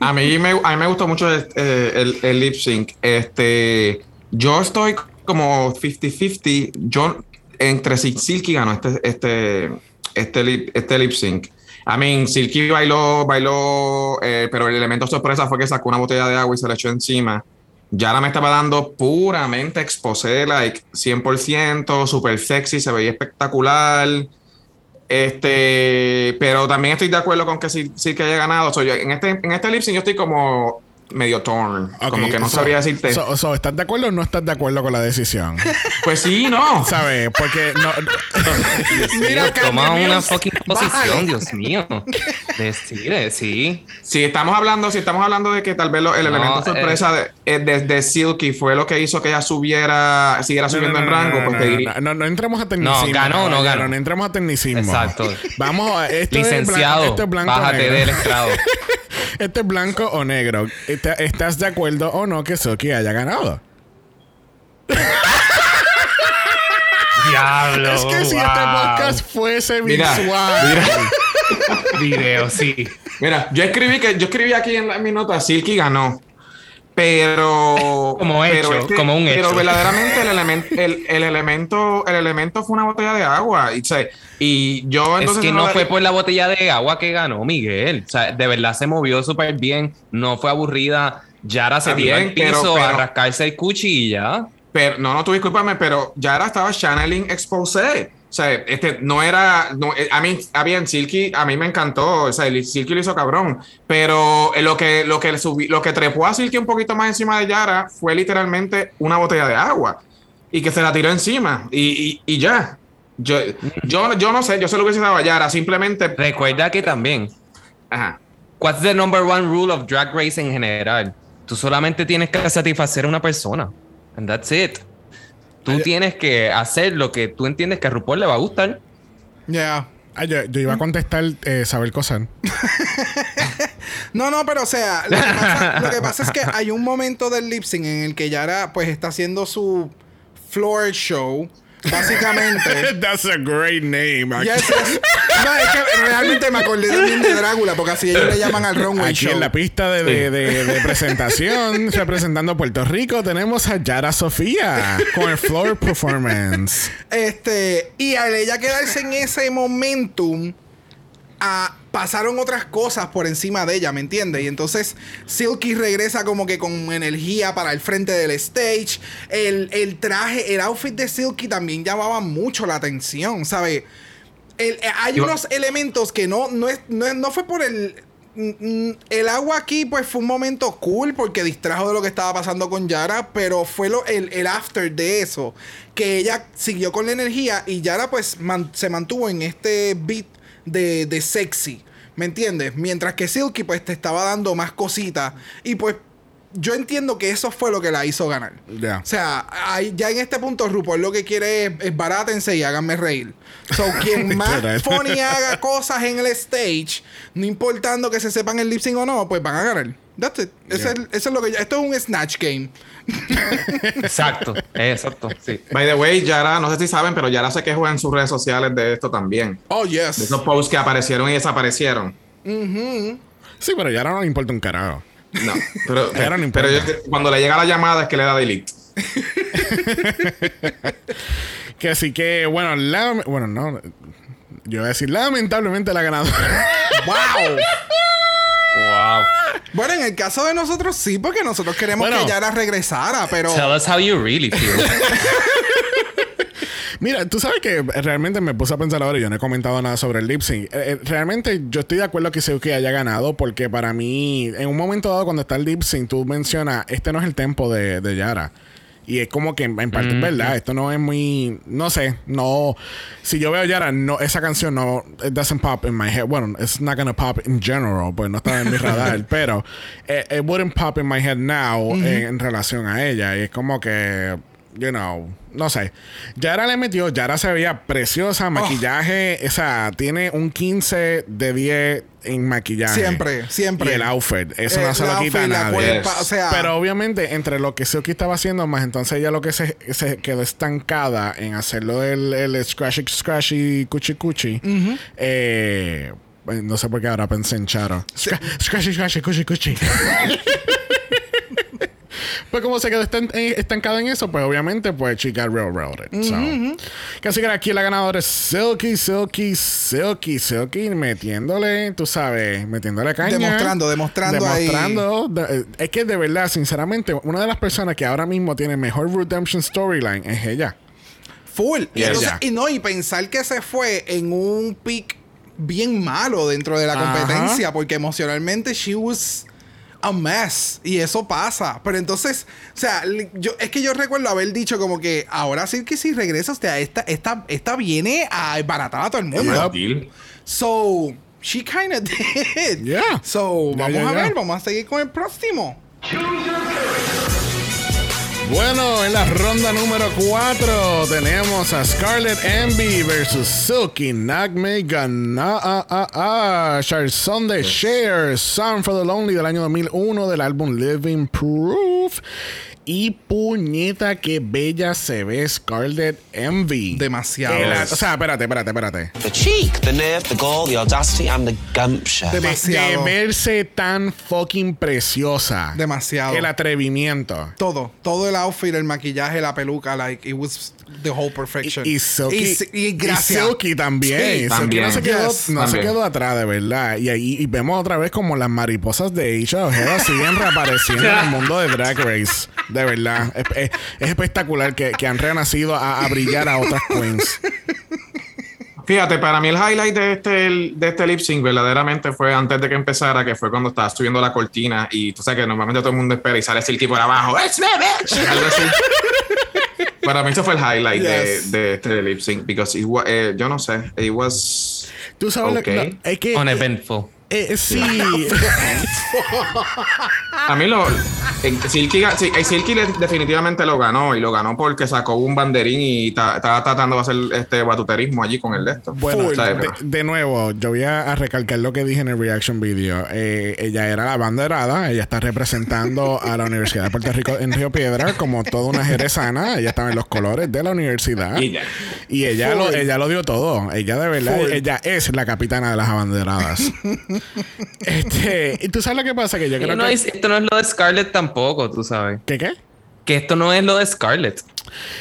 A mí me, a mí me gustó mucho el, eh, el- el lip sync. Este, yo estoy como 50-50. Yo entre si Silky ganó este, este, este, lip, este lip sync. I mean, Silky bailó, bailó, eh, pero el elemento sorpresa fue que sacó una botella de agua y se la echó encima. Yara me estaba dando puramente exposé, like 100%, súper sexy, se veía espectacular. Este, pero también estoy de acuerdo con que sí, sí que haya ganado. So, yo- en este, en este lip sync yo estoy como medio torn. como que no so- sabría decirte. so- so, ¿Estás de acuerdo o no estás de acuerdo con la decisión? (laughs) pues sí, no. ¿Sabes? Porque no. (laughs) Mira, toma una fucking posición, Dios mío. Decide, sí. Si estamos hablando, si estamos hablando de que tal vez lo- el No, elemento sorpresa de, eh, de, de Silky fue lo que hizo que ella subiera, siguiera subiendo en rango, pues te diría- no, no, no entremos a tecnicismo. No, ganó, no ganó. No entremos a tecnicismo. Exacto. Vamos a. Esto es Licenciado, blanco, esto es blanco o bájate negro. del estrado. (laughs) Este es blanco o negro. ¿Est- ¿Estás de acuerdo o no que Soki haya ganado? Diablo. es que si este podcast fuese Mira, visual. Video, sí. Mira, yo escribí que yo escribí aquí en la- mi nota Silky ganó. Pero (laughs) Como hecho, pero como un Pero hecho. verdaderamente el, el, el elemento el elemento fue una botella de agua y, y yo Es entonces que no fue por la botella de agua que ganó Miguel. O sea, de verdad se movió súper bien. No fue aburrida. Yara se tiró al bien, pero- piso a pero- rascarse el cuchi y ya. Pero, no, no, tú discúlpame, pero Yara estaba channeling expose. O sea, este no era. No, eh, a mí, a bien, Silky, a mí me encantó. O sea, Silky lo hizo cabrón. Pero eh, lo que, lo, que subí- lo que trepó a Silky un poquito más encima de Yara fue literalmente una botella de agua. Y que se la tiró encima. Y, y, y ya. Yo, yo, yo no sé, yo se lo hubiese dado a Yara. Simplemente. Recuerda que también, Ajá. what's the number one rule of drag race en general? Tú solamente tienes que satisfacer a una persona. And that's it. Tú tienes que hacer lo que tú entiendes que a RuPaul le va a gustar. Yeah. Ah, yo, yo iba a contestar eh, saber. (laughs) No, no, pero o sea, lo que, pasa, lo que pasa es que hay un momento del lip sync en el que Yara pues está haciendo su floor show. Básicamente. (laughs) That's a great name. Yes, yes. No, es que realmente me acordé también de Drácula, porque así ellos le llaman al runway Aquí show. en la pista de, de- de- de presentación, (laughs) representando a Puerto Rico, tenemos a Yara Sofía con el floor performance. Este, y al ella quedarse en ese momentum, pasaron otras cosas por encima de ella, ¿me entiendes? Y entonces Silky regresa como que con energía para el frente del stage. El, el traje, el outfit de Silky también llamaba mucho la atención, ¿sabes? Eh, hay unos elementos que no, no, es, no, fue por el el agua aquí pues fue un momento cool porque distrajo de lo que estaba pasando con Yara, pero fue lo, el, el after de eso, que ella siguió con la energía y Yara pues man- se mantuvo en este beat de, de sexy, ¿me entiendes? Mientras que Silky pues te estaba dando más cositas y pues yo entiendo que eso fue lo que la hizo ganar. O sea, ya en este punto RuPaul lo que quiere es, es barátense y háganme reír. So, (laughs) quien más funny haga cosas en el stage, no importando que se sepan el lip sync o no, pues van a ganar. That's it. Eso, es, eso es lo que yo- Esto es un snatch game. (laughs) Exacto, exacto. Sí. By the way, Yara, no sé si saben, pero Yara se quejó en sus redes sociales de esto también. Oh, De yes. esos posts que aparecieron y desaparecieron. Sí, pero ya ahora no le importa un carajo. No, pero, (laughs) Yara no pero importa. yo- cuando le llega la llamada es que le da delete. (laughs) Que así que, bueno, la, bueno, no. Yo voy a decir, lamentablemente la ganadora. ¡Wow! Wow. Bueno, en el caso de nosotros sí, porque nosotros queremos Bueno. que Yara regresara, pero... Tell us how you really feel. (laughs) Mira, tú sabes que realmente me puse a pensar ahora y yo no he comentado nada sobre el lip sync. Eh, eh, realmente yo estoy de acuerdo que Seuki haya ganado porque para mí, en un momento dado cuando está el lip sync, tú mencionas, este no es el tempo de, de Yara. Y es como que en parte es verdad, esto no es muy, no sé, no, si yo veo Yara, no, esa canción no, it doesn't pop in my head, bueno, it's not gonna pop in general, pues no está en mi radar, (laughs) pero eh, it, wouldn't pop in my head now en, en relación a ella, y es como que, you know, no sé, Yara le metió, Yara se veía preciosa, maquillaje, o sea, tiene un 15 de 10 en maquillaje. Siempre, siempre. Y el outfit, eso Eh, no se lo quita a nadie. cuerpa, o sea... Pero obviamente, entre lo que Silky estaba haciendo, más entonces ella lo que se, se quedó estancada en hacerlo el, el scratchy, scratchy, cuchi, cuchi. eh, no sé por qué ahora pensé en Charo. Scra- Scratchy, scratchy, cuchi, cuchi. (laughs) Pues como se quedó eh, estancada en eso, pues obviamente, pues she got railroaded. So. Que Así que aquí la ganadora es Silky, Silky, Silky, Silky, metiéndole, tú sabes, metiéndole caña. Demostrando, demostrando. Demostrando. De- eh, es que de verdad, sinceramente, una de las personas que ahora mismo tiene mejor redemption storyline es ella. Full. Y, entonces- y no, y pensar que se fue en un pick bien malo dentro de la Ajá. competencia, porque emocionalmente she was a mess. Y eso pasa. Pero entonces, o sea, yo, es que yo recuerdo haber dicho como que ahora sí que si regresa, o sea, esta, esta, esta viene a baratar a todo el mundo. Yep. So, she kind of did. Yeah. So, vamos ya, a ver, vamos a seguir con el próximo. Bueno, en la ronda número 4 tenemos a Scarlett Envy versus Silky Nagme Gana ah, ah, ah, Charson de Cher, Song for the Lonely del año 2001 del álbum Living Proof. Y puñeta, qué bella se ve Scarlett Envy. Demasiado. Que la- o sea, espérate, espérate, espérate. The cheek, the nerve, the gall, the audacity, and the gumption. De, de Demasiado. verse tan fucking preciosa. Demasiado. El atrevimiento. Todo, todo el outfit, el maquillaje, la peluca, like it was the whole perfection. Y, y Silky, Y, y gracias. y Silky también. Sí, Silky también. no, se quedó, Yes. no se También. quedó atrás, de verdad. Y ahí y vemos otra vez como las mariposas de Aisha Ojeda siguen reapareciendo en el mundo de Drag Race. De verdad. Es, es- es espectacular que, que han renacido a, a brillar a otras queens. Fíjate, para mí el highlight de este, de este lip sync verdaderamente fue antes de que empezara, que fue cuando estaba subiendo la cortina y tú sabes que normalmente todo el mundo espera y sale Silky por abajo. ¡It's me, bitch! (laughs) Para mí eso fue el highlight Yes. de, de este lip sync, because it wa- eh, yo no sé, it was... Tú sabes lo que. No, es que. Uneventful. eh, sí. (laughs) (laughs) A mí lo... Silky, sí, eh, Silky le- definitivamente lo ganó y lo ganó porque sacó un banderín y ta- estaba tratando de hacer este batuterismo allí con el de esto. Bueno, de, de nuevo, yo voy a, a recalcar lo que dije en el reaction video. Eh, ella era la banderada, ella está representando a la Universidad de Puerto Rico en Río Piedra como toda una jerezana. Ella estaba en los colores de la universidad. Y ella lo, ella lo dio todo. Ella de verdad, Full. ella es la capitana de las abanderadas. (laughs) este, y tú sabes lo que pasa, que yo Y creo no que... esto no es lo de Scarlett tampoco, tú sabes. ¿Qué qué? Que esto no es lo de Scarlett.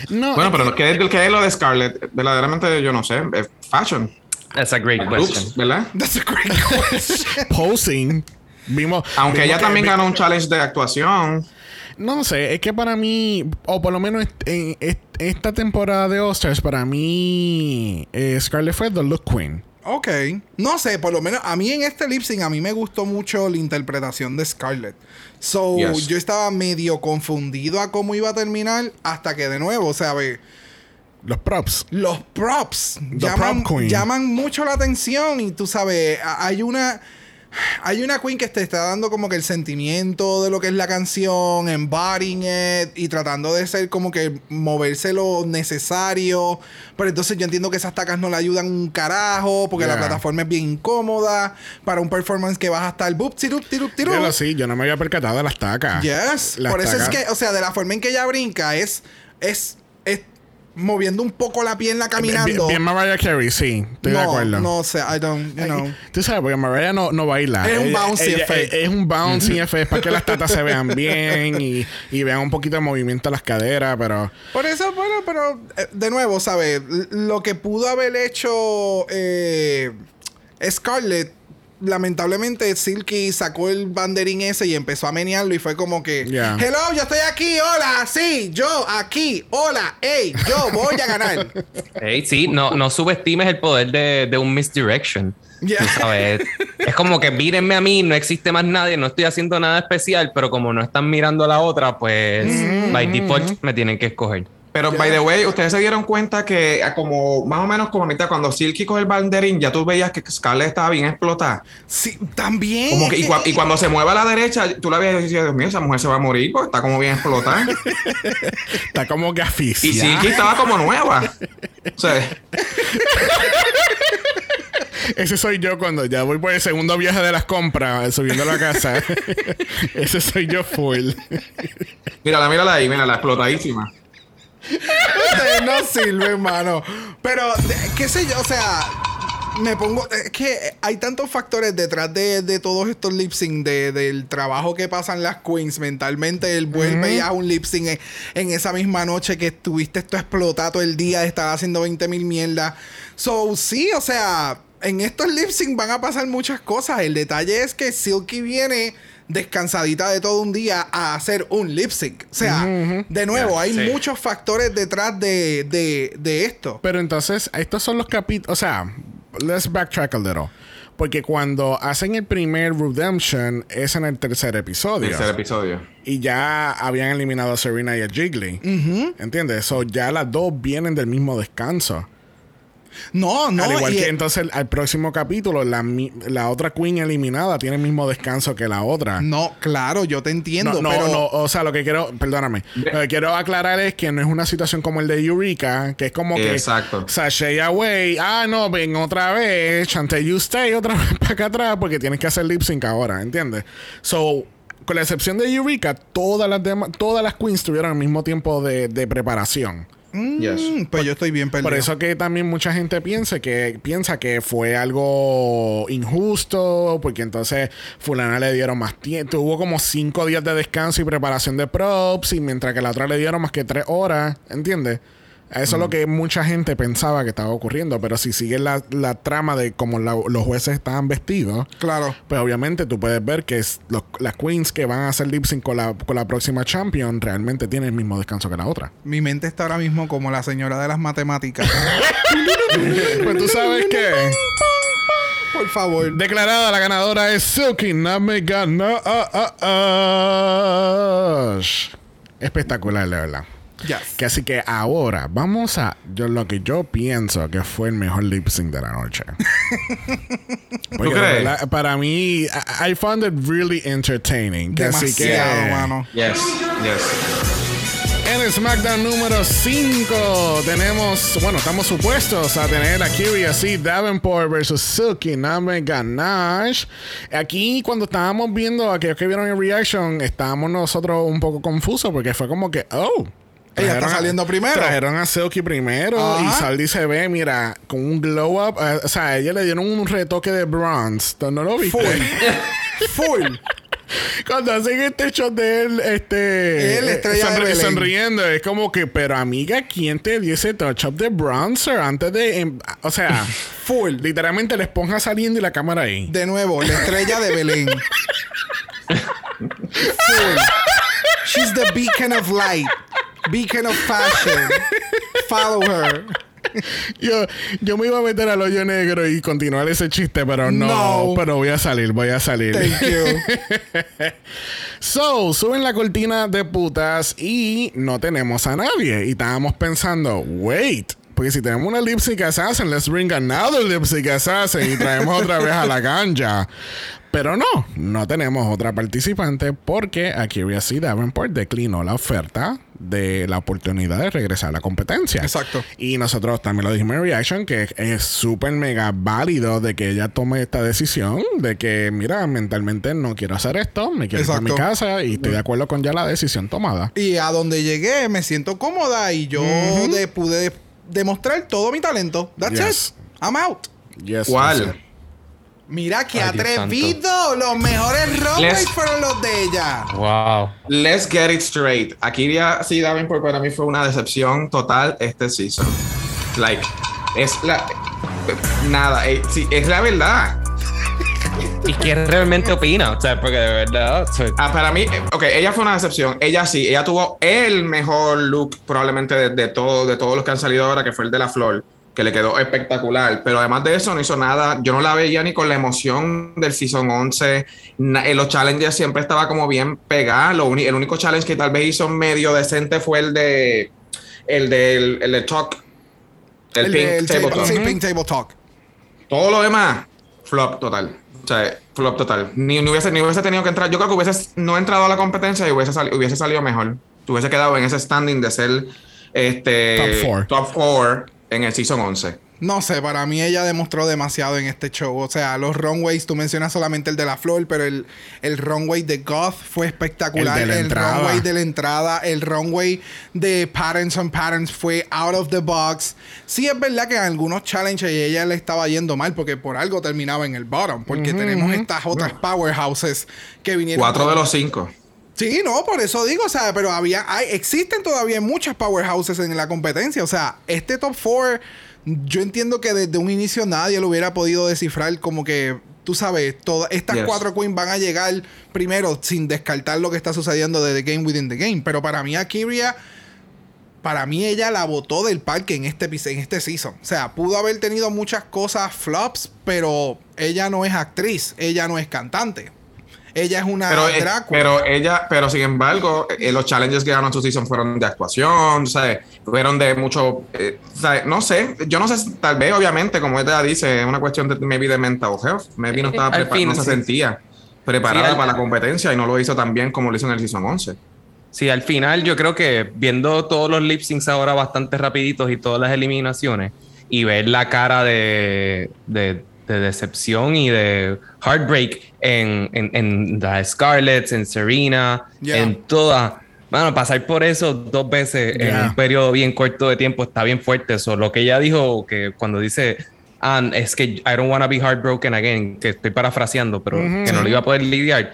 No, Bueno, pero ¿qué es, qué es lo de Scarlett? Verdaderamente yo no sé. Es fashion. That's a great question. ¿verdad? That's a great question. (laughs) posing. Vimos, Aunque vimos ella también ganó un challenge de actuación. No sé, es que para mí, o por lo menos en est- esta temporada de All-Stars, para mí, eh, Scarlett fue The Look Queen. Ok. No sé, por lo menos a mí en este lip sync a mí me gustó mucho la interpretación de Scarlett. So, Yes. yo estaba medio confundido a cómo iba a terminar hasta que de nuevo, ¿sabes? Los props. Los props The llaman, prop queen. llaman mucho la atención y tú sabes, a- hay una... Hay una queen que te está dando como que el sentimiento de lo que es la canción, embodying it y tratando de ser como que moverse lo necesario. Pero entonces yo entiendo que esas tacas no le ayudan un carajo porque la plataforma es bien incómoda para un performance que vas a estar bup, tirup, tirup, tirup. Pero sí, yo no me había percatado de las tacas. Yes. Las Por eso es que, o sea, de la forma en que ella brinca es, es moviendo un poco la pierna caminando. Bien, bien Mariah Carey, sí. Estoy no, de acuerdo. no sé, I don't, you know. Tú sabes, porque Mariah no, no baila. Es un ella- effect. Es un bouncy effect para que las tatas se vean bien y, y vean un poquito de movimiento a las caderas, pero... Por eso, bueno, pero eh, de nuevo, ¿sabes? Lo que pudo haber hecho eh, Scarlett, lamentablemente Silky sacó el banderín ese y empezó a menearlo y fue como que, Yeah. hello, yo estoy aquí, hola, sí, yo aquí, hola, hey, yo voy a ganar. (laughs) Ey, sí, no, no subestimes el poder de, de un misdirection. Yeah. Sabes, es como que mírenme a mí, no existe más nadie, no estoy haciendo nada especial, pero como no están mirando a la otra, pues by default me tienen que escoger. Pero, by the way, ustedes se dieron cuenta que a como más o menos como a mitad, cuando Silky coge el banderín, ya tú veías que Scarlett estaba bien explotada. Sí, también. Como es que, y, que- cua- y cuando se mueve a la derecha, tú la veías y Dios mío, esa mujer se va a morir porque está como bien explotada. (laughs) Está como que y. Silky estaba como nueva. O sea, (laughs) Ese soy yo cuando ya voy por el segundo viaje de las compras, subiendo a la casa. (laughs) Ese soy yo full. mírala, mírala ahí, mírala, explotadísima. No sirve, hermano. Pero, qué sé yo, o sea, me pongo. Es que hay tantos factores detrás de, de todos estos lip sync, de, del trabajo que pasan las queens mentalmente. El vuelve a un lip sync en, en esa misma noche que estuviste esto explotado todo el día, de estar haciendo 20 mil mierdas. So, sí, o sea, en estos lip sync van a pasar muchas cosas. El detalle es que Silky viene descansadita de todo un día a hacer un lip sync. O sea, de nuevo, hay sí. muchos factores detrás de, de, de esto. Pero entonces, estos son los capítulos. O sea, let's backtrack a little. Porque cuando hacen el primer Redemption es en el tercer episodio. Tercer episodio. Y ya habían eliminado a Serena y a Jiggly. ¿Entiendes? So ya las dos vienen del mismo descanso. No, no. al igual y- que entonces al próximo capítulo, la, otra Queen eliminada tiene el mismo descanso que la otra. No, claro, yo te entiendo, No, no, pero no, o sea, lo que quiero, perdóname, lo que quiero aclarar es que no es una situación como el de Eureka, que es como que Exacto. sashay away, ah, no, ven otra vez, Chante you stay otra (laughs) vez para acá atrás porque tienes que hacer lip sync ahora, ¿entiendes? So, con la excepción de Eureka, todas las demás, todas las queens tuvieron el mismo tiempo de, de preparación. Yes. Mm, pues yo estoy bien perdido. Por eso que también mucha gente piensa que piensa que fue algo injusto, porque entonces fulana le dieron más tiempo, tuvo como cinco días de descanso y preparación de props, y mientras que la otra le dieron más que tres horas, ¿entiendes? Eso es lo que mucha gente pensaba que estaba ocurriendo, pero si sigues la, la trama de cómo la- los jueces estaban vestidos, Claro. pues obviamente tú puedes ver que es los- las queens que van a hacer lip sync con la, con la próxima champion realmente tienen el mismo descanso que la otra. Mi mente está ahora mismo como la señora de las matemáticas. (laughs) pues tú sabes que... Por favor. Declarada la ganadora es Silky Name Ganache. Espectacular, de verdad. Yes. Que así que ahora vamos a yo lo que yo pienso que fue el mejor lip sync de la noche. (laughs) Porque verdad, para mí, I, I found it really entertaining. Que así que mano. Yes. Yes. en el SmackDown número 5 tenemos, bueno, estamos supuestos a tener a Curiosity Davenport versus Silky Name Ganache. Aquí cuando estábamos viendo a aquellos que vieron el reaction, estábamos nosotros un poco confusos porque fue como que, oh. Ella está a- saliendo primero. Trajeron a Silky primero y. Saldi se ve, mira, con un glow up. eh, o sea, a ella le dieron un retoque de bronze. ¿No lo viste? Full. (laughs) Full. Cuando hacen este shot de él, este. Él, estrella de Belén. sonriendo. Es como que, pero amiga, ¿quién te dio ese touch up de bronzer antes de. em- o sea, (laughs) Full. literalmente la esponja saliendo y la cámara ahí. De nuevo, la estrella de Belén. (laughs) Full. She's the beacon of light. Beacon of fashion. Follow her. yo, yo me iba a meter al hoyo negro y continuar ese chiste, pero no, No. pero voy a salir, voy a salir. Thank you. (laughs) So, suben la cortina de putas y no tenemos a nadie. Y estábamos pensando, wait. Porque si tenemos una lip sync assassin, let's bring another lip sync assassin y traemos otra vez a la ganja. Pero no, no tenemos otra participante porque Akira C. Davenport declinó la oferta de la oportunidad de regresar a la competencia. Exacto. Y nosotros también lo dijimos en Reaction que es súper mega válido de que ella tome esta decisión de que, mira, mentalmente no quiero hacer esto, me quiero ir a mi casa y estoy de acuerdo con ya la decisión tomada. Y a donde llegué me siento cómoda y yo de- pude demostrar todo mi talento. That's Yes. it. I'm out. Yes, ¿Cuál? Mira qué Ay, Dios atrevido. Los mejores runways Les- fueron los de ella. Wow. Let's get it straight. Akiria sí Davenport para mí fue una decepción total este season. Like, es la. Nada, eh, sí, es la verdad. (laughs) ¿Y qué realmente opina? O sea, porque de verdad. Ah, para mí, eh, ok, ella fue una decepción. Ella sí, ella tuvo el mejor look probablemente de, de todo, de todos los que han salido ahora, que fue el de la flor, que le quedó espectacular. Pero además de eso, no hizo nada. Yo no la veía ni con la emoción del Season 11. Na- en los challenges siempre estaba como bien pegada. Lo uni- el único challenge que tal vez hizo medio decente fue el de... El del el de Talk. El, El Pink table- Talk. sí, Pink Table Talk. Todo lo demás, flop total. O sea, flop total. Ni, ni hubiese, ni hubiese tenido que entrar. Yo creo que hubiese no entrado a la competencia y hubiese, sali- hubiese salido mejor. Hubiese quedado en ese standing de ser este, Top four. top four en el season 11. No sé, para mí ella demostró demasiado en este show. O sea, los runways, tú mencionas solamente el de la flor, pero el, el runway de Goth fue espectacular. El de la El, entrada. runway de la entrada, el runway de Patterns on Patterns fue out of the box. Sí, es verdad que en algunos challenges ella le estaba yendo mal porque por algo terminaba en el bottom. Porque tenemos estas otras powerhouses que vinieron. Cuatro de los cinco. Sí, no, por eso digo, o sea, pero había, hay, existen todavía muchas powerhouses en la competencia. O sea, este top 4, yo entiendo que desde un inicio nadie lo hubiera podido descifrar como que, tú sabes, todas estas Yes. cuatro queens van a llegar primero sin descartar lo que está sucediendo de The Game Within the Game. Pero para mí, Akiria, para mí ella la botó del parque en este, en este season. O sea, pudo haber tenido muchas cosas flops, pero ella no es actriz, ella no es cantante. Ella es una Pero, eh, Drácula. pero ella, pero sin embargo, eh, los challenges que ganó en su season fueron de actuación, ¿sabes? Fueron de mucho, eh, ¿sabes? No sé, yo no sé, tal vez obviamente, como ella dice, es una cuestión de maybe de mental health. Maybe no estaba preparada, no se sí. sentía preparada Sí, para la competencia y no lo hizo tan bien como lo hizo en el season 11. Sí, al final yo creo que viendo todos los lip syncs ahora bastante rapiditos y todas las eliminaciones y ver la cara de, de, de decepción y de heartbreak en, en, en la Scarlett, en Serena, Yeah. en todas. Bueno, pasar por eso dos veces en Yeah. un periodo bien corto de tiempo está bien fuerte. Eso, lo que ella dijo, que cuando dice, ah, es que I don't want to be heartbroken again, que estoy parafraseando, pero que no lo iba a poder lidiar.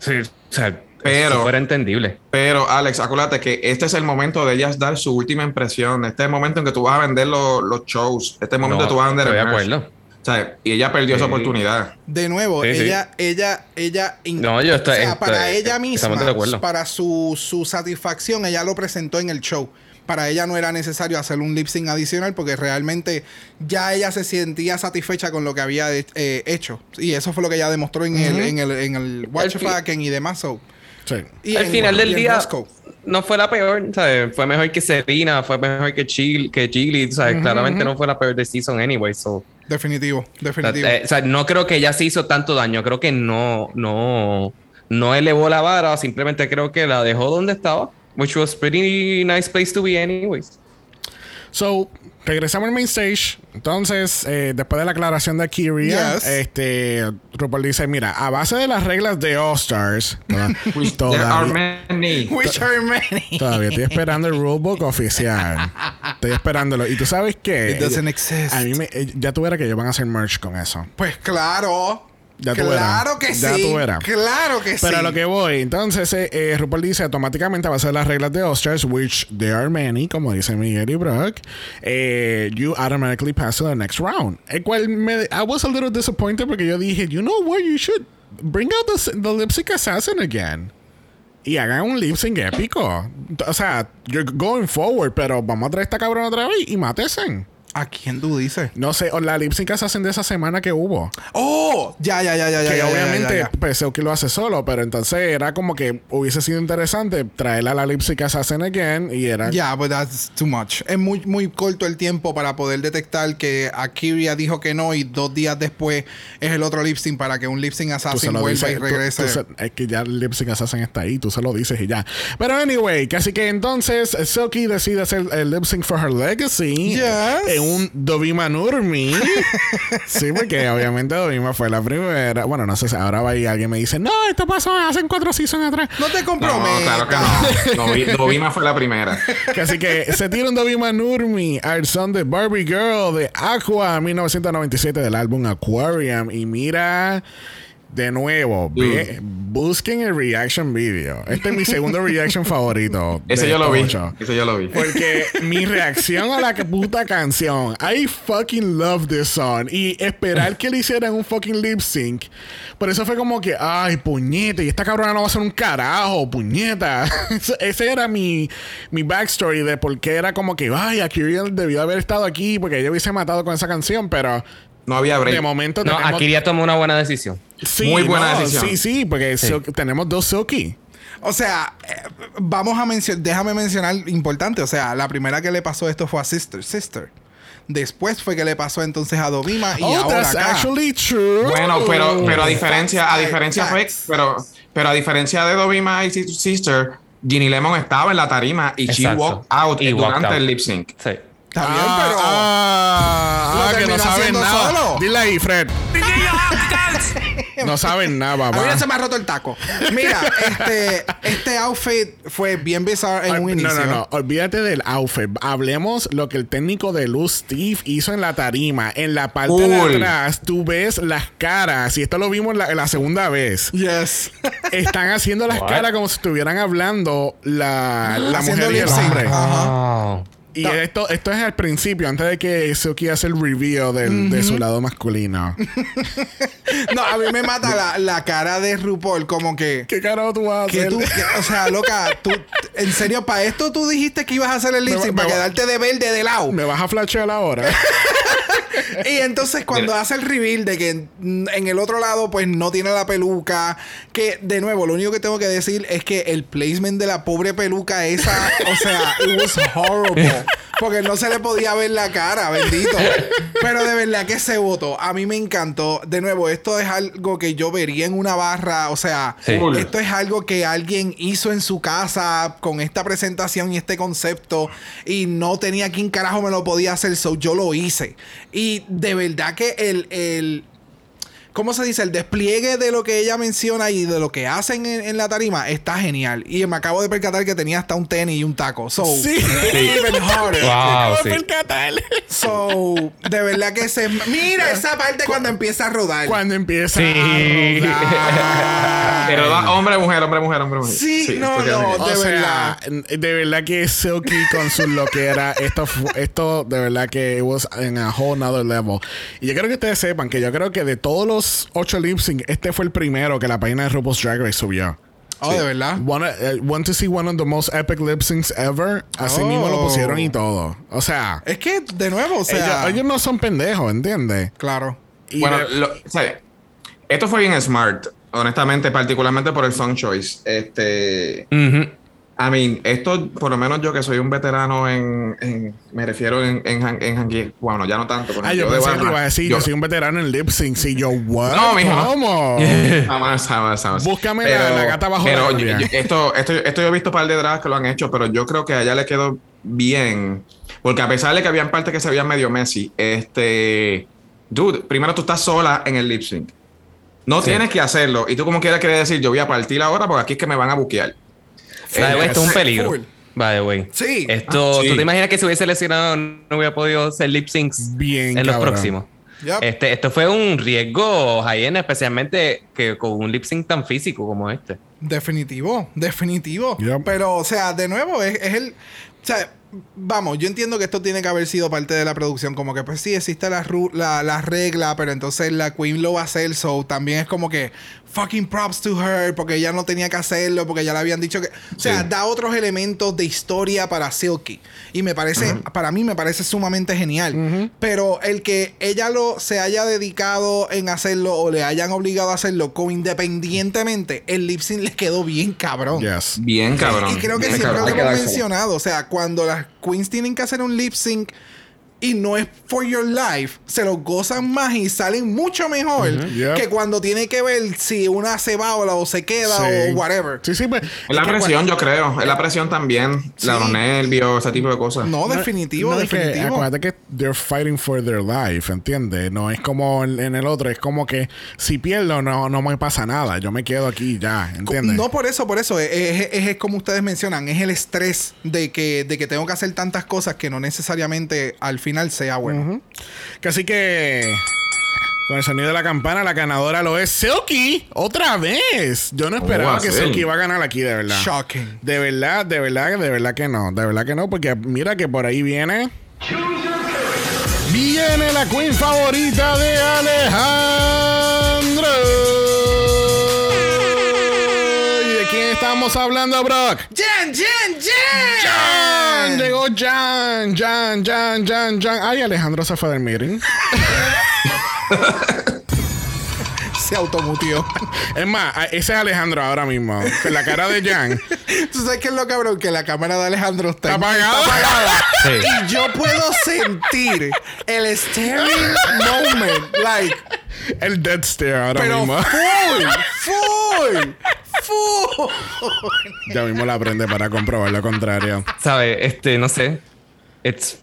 Sí, o sea, Pero- pero, entendible. Pero, Alex, acuérdate que este es el momento de ellas dar su última impresión. Este es el momento en que tú vas a vender los, los shows. Este es el momento No, que tú vas a vender estoy de acuerdo. Sea, y ella perdió esa Sí. oportunidad. De nuevo, Sí, sí. ella, ella, ella. No, yo estoy- o sea, estoy- para ella misma, para su, su satisfacción, ella lo presentó en el show. Para ella no era necesario hacer un lip sync adicional porque realmente ya ella se sentía satisfecha con lo que había eh, hecho. Y eso fue lo que ella demostró en el, en el, en el Watch Fucking y demás. so. Sí. Y Al en- final del día Roscoe. No fue la peor, ¿sabes? Fue mejor que Serena, fue mejor que Chile, que Chile, ¿sabes? Claramente no fue la peor de season anyway, so. Definitivo, definitivo. Eh, o sea, no creo que ella se hizo tanto daño, creo que no, no, no elevó la vara, simplemente creo que la dejó donde estaba, which was pretty nice place to be anyways. So, regresamos al main stage. Entonces, eh, después de la aclaración de Yes. este, RuPaul dice, mira, a base de las reglas de All Stars, toda- (laughs) There are todavía, many. (laughs) Which are many. (laughs) todavía estoy esperando el rulebook oficial. Estoy esperándolo. Y tú sabes qué? It doesn't exist. A mí me, eh, ya tú verás que ellos van a hacer merch con eso. Pues claro. Ya tú claro verás. que Ya sí. tú verás. Claro que sí. Pero a lo que voy, entonces eh, eh, RuPaul dice automáticamente a base de las reglas de All-Stars, which there are many, como dice Miguel y Brock, eh, you automatically pass to the next round. El cual me, I was a little disappointed porque yo dije, you know what, you should bring out the, the lip sync assassin again. Y hagan un lip sync épico. O sea, you're going forward, pero vamos a traer esta cabrona otra vez y mátesen. ¿A quién tú dices? No sé, o la lip sync assassin de esa semana que hubo. ¡Oh! Ya, ya, ya, ya, que ya, ya, obviamente pues que lo hace solo, pero entonces era como que hubiese sido interesante traerla a la lip sync assassin again y era Ya, but that's too much. Es muy, muy corto el tiempo para poder detectar que Akiria dijo que no y dos días después es el otro lip sync para que un lip sync tú assassin vuelva dices, y tú- regrese. tú se- es que ya el lip sync assassin está ahí, tú se lo dices y ya. Pero anyway, casi que entonces Silky decide hacer el lip sync for her legacy Yes. en un Dovima Nurmi. (laughs) sí, porque obviamente Dovima fue la primera. Bueno, no sé si ahora va y alguien me dice, no, esto pasó hace cuatro seasons atrás. no te No, comprometas. claro que no. (laughs) Dovi- Dovima fue la primera. Así que se tira un Dovima Nurmi al son de Barbie Girl de Aqua 1997 del álbum Aquarium. Y mira, de nuevo, ve- busquen el reaction video. Este es mi segundo reaction (laughs) favorito. Ese yo lo vi. Ese yo lo vi. Porque mi (laughs) reacción a la puta canción, I fucking love this song. Y esperar que le hicieran un fucking lip sync. Por eso fue como que, ay, puñeta, y esta cabrona no va a ser un carajo, puñeta. (laughs) Ese- era mi, mi backstory de por qué era como que, ay, Akira debió haber estado aquí porque ella hubiese matado con esa canción, pero No había break. de momento No, tenemos- Akiria tomó una buena decisión. Sí, Muy buena no, decisión. Sí, sí, porque Silk- tenemos dos Silky. O sea, eh, vamos a mencionar, déjame mencionar importante. O sea, la primera que le pasó esto fue a Sister, Sister. Después fue que le pasó entonces a Dovima y oh, ahora that's acá. actually true. Bueno, pero, pero a diferencia, a diferencia fue, facts. pero, pero a diferencia de Dovima y Sis- Sister, Ginny Lemon estaba en la tarima y she Exacto. walked out Y walked durante out. el lip sync. Sí. Está bien, Ah, pero ah, Lo ah, que no saben nada. solo. Dile ahí, Fred. (laughs) No saben nada, a mí papá. ya se me ha roto el taco. Mira, este, este outfit fue bien bizarro en un no, inicio. no, no. Olvídate del outfit. Hablemos lo que el técnico de Luz Steve hizo en la tarima. En la parte de atrás, tú ves las caras. Y esto lo vimos la, la segunda vez. Yes. Están haciendo las What? caras como si estuvieran hablando la, la mujer y el hombre. Ajá. Oh. Y esto, esto es al principio, antes de que Suki hace el reveal del- de su lado masculino. (laughs) No, a mí me mata la, la cara de RuPaul, como que. ¿Qué carajo tú vas a Que hacer? tú, que- o sea, loca, tú, en serio, para esto tú dijiste que ibas a hacer el lip sync, para quedarte de verde de lado. ¿Me vas a flashear ahora? (laughs) Y entonces cuando hace el reveal de que mm, en el otro lado pues no tiene la peluca, que de nuevo lo único que tengo que decir es que el placement de la pobre peluca esa, o sea, it was horrible. Porque no se le podía ver la cara, bendito. Pero de verdad que se votó. A mí me encantó. De nuevo, esto es algo que yo vería en una barra. O sea, Sí. Esto es algo que alguien hizo en su casa con esta presentación y este concepto. Y no tenía quien carajo me lo podía hacer. So yo lo hice. Y de verdad que el. el ¿Cómo se dice? El despliegue de lo que ella menciona y de lo que hacen en, en la tarima está genial. Y me acabo de percatar que tenía hasta un tenis y un taco. So, Sí. (laughs) even harder. Wow, Acabo de sí. percatar. So, de verdad que se. Mira esa parte cuando empieza a rodar. Cuando empieza Sí. a rodar. Pero da- hombre, mujer, hombre, mujer, hombre, mujer. Sí, no, queda no. genial. O de sea, verdad. n- de verdad que Silky con su loquera, esto, esto de verdad que it was en a whole nother level. Y yo quiero que ustedes sepan que yo creo que de todos los ocho lip sync, este fue el primero que la página de RuPaul's Drag Race subió. Oh, de verdad. Want, want to see one of the most epic lip syncs ever. Así Oh. mismo lo pusieron y todo. O sea, Es que, de nuevo, o sea. ellos, ellos no son pendejos, ¿entiendes? Claro. Y Bueno, de- lo- o sea, esto fue bien smart, honestamente, particularmente por el Song Choice. Este. I mean, esto, por lo menos yo que soy un veterano en, en- me refiero en, en, en bueno, ya no tanto. pero Ah, yo de pensé que barra, te iba a decir, yo, yo- soy un veterano en lip sync. Y yo, what? No, mijo, no. ¿Cómo? (laughs) Jamás, jamás, jamás. Búscame la- la gata bajo pero la yo- esto, esto, esto yo he visto un par de drags que lo han hecho, pero yo creo que a ella le quedó bien. Porque a pesar de que habían partes que se veían medio Messi, este. Dude, primero tú estás sola en el lip sync. No Sí. tienes que hacerlo. Y tú, como quieras, quieres decir, yo voy a partir ahora porque aquí es que me van a buquear. By the way, esto es un peligro. Full. By the way. Sí. Esto, Ah, sí. ¿tú te imaginas que si hubiese lesionado no hubiera podido hacer lip syncs Bien, en los próximos? Yep. Este, esto fue un riesgo, Jayen, especialmente que con un lip sync tan físico como este. Definitivo, definitivo. Yep. Pero, o sea, de nuevo, es, es el. O sea, vamos, yo entiendo que esto tiene que haber sido parte de la producción. Como que, pues sí, existe la, ru- la, la regla, pero entonces la Queen lo va a hacer. So también es como que fucking props to her, porque ella no tenía que hacerlo, porque ya le habían dicho que. O sea, da otros elementos de historia para Silky. Y me parece, para mí me parece sumamente genial. Pero el que ella lo se haya dedicado en hacerlo o le hayan obligado a hacerlo, co independientemente, el lip sync le quedó bien cabrón. Yes. Bien cabrón. Y creo que bien siempre cabrón. lo hemos mencionado. O sea, cuando las queens tienen que hacer un lip sync y no es for your life, se lo gozan más y salen mucho mejor Yep. que cuando tiene que ver si una se va o, la- o se queda Sí. o whatever. Sí, sí, pues. Es la presión, yo creo. Es la presión también. Sí. Los nervios, ese tipo de cosas. No, definitivo, no, es que definitivo. acuérdate que they're fighting for their life, ¿entiendes? No es como en, en el otro, es como que si pierdo no, no me pasa nada, yo me quedo aquí ya, ¿entiendes? No por eso, por eso. Es, es- es- es como ustedes mencionan, es el estrés de que, de que tengo que hacer tantas cosas que no necesariamente al final sea bueno. Que Así que con el sonido de la campana, la ganadora lo es Silky otra vez. Yo no esperaba que? Silky iba a ganar aquí, de verdad. Shocking. De verdad, de verdad, de verdad que no. De verdad que no, porque mira que por ahí viene. Viene la queen favorita de Alejandro. Estamos hablando, Brock? ¡Jan, Jan, Jan! Jan, llegó Jan, Jan, Jan, Jan, Jan. Ay, Alejandro se fue del (laughs) meeting. Se automutió. Es más, ese es Alejandro ahora mismo. Con la cara de Jan. (laughs) ¿Tú sabes qué es lo cabrón? Que la cámara de Alejandro está, Está apagada. está apagada. Sí. Y yo puedo sentir el staring moment. Like, El dead stare ahora pero mismo. full, (laughs) full, full. Ya mismo la aprende para comprobar lo contrario. ¿Sabes? Este, no sé. It's.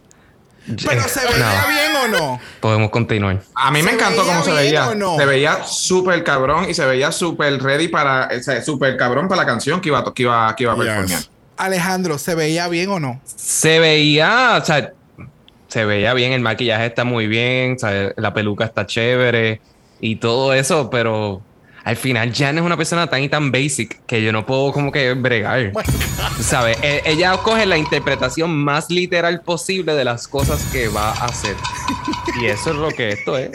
Pero se veía No, bien o no. podemos continuar. A mí me ¿Se encantó cómo se veía. no? Se veía súper cabrón y se veía súper ready para. O sea, súper cabrón para la canción que iba, a- que iba, que iba a performear. Yes. Alejandro, ¿se veía bien o no? Se veía, o sea, se veía bien, el maquillaje está muy bien, o sea, la peluca está chévere y todo eso, pero al final Jan es una persona tan y tan basic que yo no puedo como que bregar. (laughs) ¿Sabes? E- Ella coge la interpretación más literal posible de las cosas que va a hacer. Y eso es lo que esto es.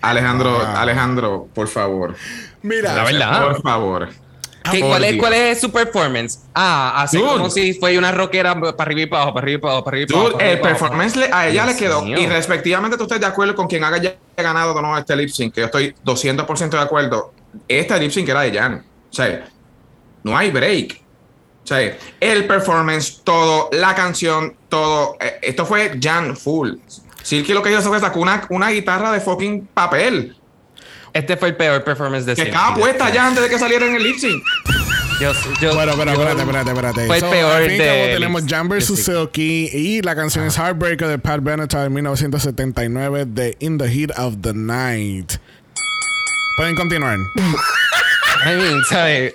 Alejandro, Ah. Alejandro, por favor. Mira, La verdad. Por favor. ¿Qué- cuál, es. ¿Cuál es su performance? Ah, Dude. como si fuera una rockera para arriba y para abajo, para arriba y para abajo, para arriba y para abajo. El performance le- a ella Dios le quedó. Y respectivamente, tú estés de acuerdo con quien haya ganado o no este lip sync, que yo estoy 200% de acuerdo. Este lip sync era de Jan. O sea, no hay break. O sea, el performance, todo, la canción, todo. eh, Esto fue Jan full. Silky lo que hizo fue sacó una, una guitarra de fucking papel Este fue el peor performance de que Silky. estaba puesta ya antes de que saliera en el lip sync. Yo, yo- Bueno, pero yo- espérate, espérate, espérate. Fue el So, peor al fin y al cabo de Tenemos Jan vs. Silky y la canción es Heartbreaker de Pat Benatar de 1979 de In the Heat of the Night. Pueden continuar. (laughs) I mean, ¿sabes?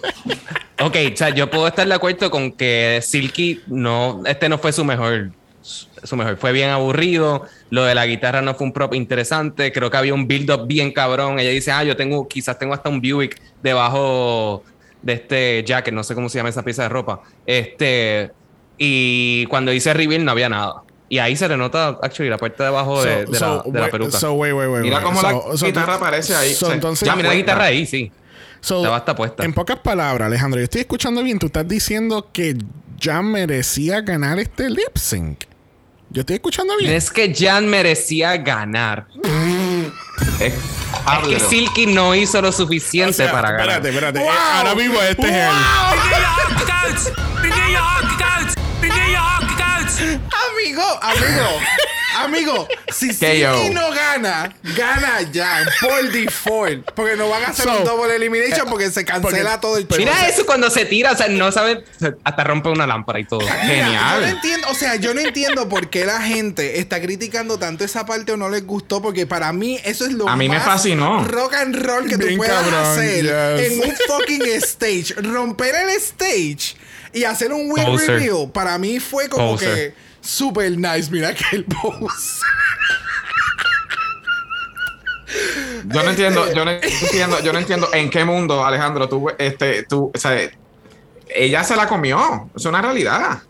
Ok, o sea, yo puedo estar de acuerdo con que Silky no, este no fue su mejor, su mejor, fue bien aburrido. Lo de la guitarra no fue un prop interesante. Creo que había un build-up bien cabrón. Ella dice, ah, yo tengo, quizás tengo hasta un Buick debajo de este jacket, no sé cómo se llama esa pieza de ropa. Este, y cuando hice reveal no había nada. Y ahí se le nota, actually, la parte de abajo de, So- de so, la, de la wait- peluca. So, wait, wait, wait, Mira cómo So- la so- guitarra aparece ahí. so, O sea, entonces, ya, mira la guitarra ahí, sí. Puesta. En pocas palabras, Alejandro, yo estoy escuchando bien. Tú estás diciendo que Jan merecía ganar este lip sync. Yo estoy escuchando bien. es que Jan merecía ganar. Es, Es que. Silky no hizo lo suficiente O sea, para ganar. espérate, espérate. Eh, Ahora mismo este es el. Amigo, amigo, amigo, si (laughs) KO. Silky no gana, gana Jan por default. Porque no van a hacer So, un double elimination porque se cancela porque- todo el show. Mira eso cuando se tira, o sea, no sabe, hasta rompe una lámpara y todo. Mira, Genial. Yo no entiendo, o sea, yo no entiendo por qué la gente está criticando tanto esa parte o no les gustó, porque para mí eso es lo A mí me más fascinó. rock and roll que tú Bien puedas cabrón, hacer yes. en un fucking stage. Romper el stage y hacer un win Poser. reveal, para mí fue como Poser. que super nice. Mira que el pose. Yo no entiendo, yo no (laughs) entiendo, yo no entiendo en qué mundo, Alejandro, tú, este, tú, o sea, ella se la comió, es una realidad.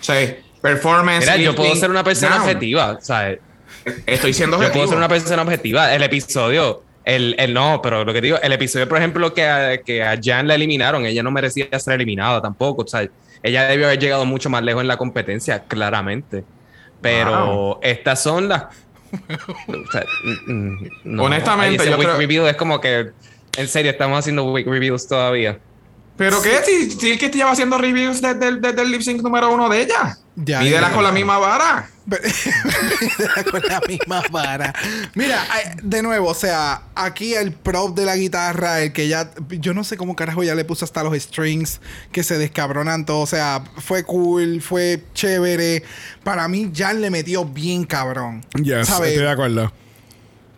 O sea, performance. Mira, yo puedo ser una persona down. objetiva, ¿sabes? Estoy siendo Yo objetivo. puedo ser una persona objetiva. El episodio, el, el no, pero lo que digo, el episodio, por ejemplo, que a, que a Jan la eliminaron, ella no merecía ser eliminada tampoco, ¿sabes? Ella debió haber llegado mucho más lejos en la competencia, claramente. Pero estas son las. (laughs) o sea, mm, mm, no. Honestamente, yo week creo- review es como que. En serio, estamos haciendo week reviews todavía. ¿Pero qué? Si, si el que lleva haciendo reviews desde el, desde el lip sync número uno de ella. Ya, Mídela ya. con la misma vara. (laughs) con la misma vara. Mira, de nuevo, o sea, aquí el prop de la guitarra, el que ya. Yo no sé cómo carajo ya le puso hasta los strings que se descabronan todo. O sea, fue cool, fue chévere. Para mí, Jan le metió bien cabrón. Yes, ¿Sabes? estoy de acuerdo.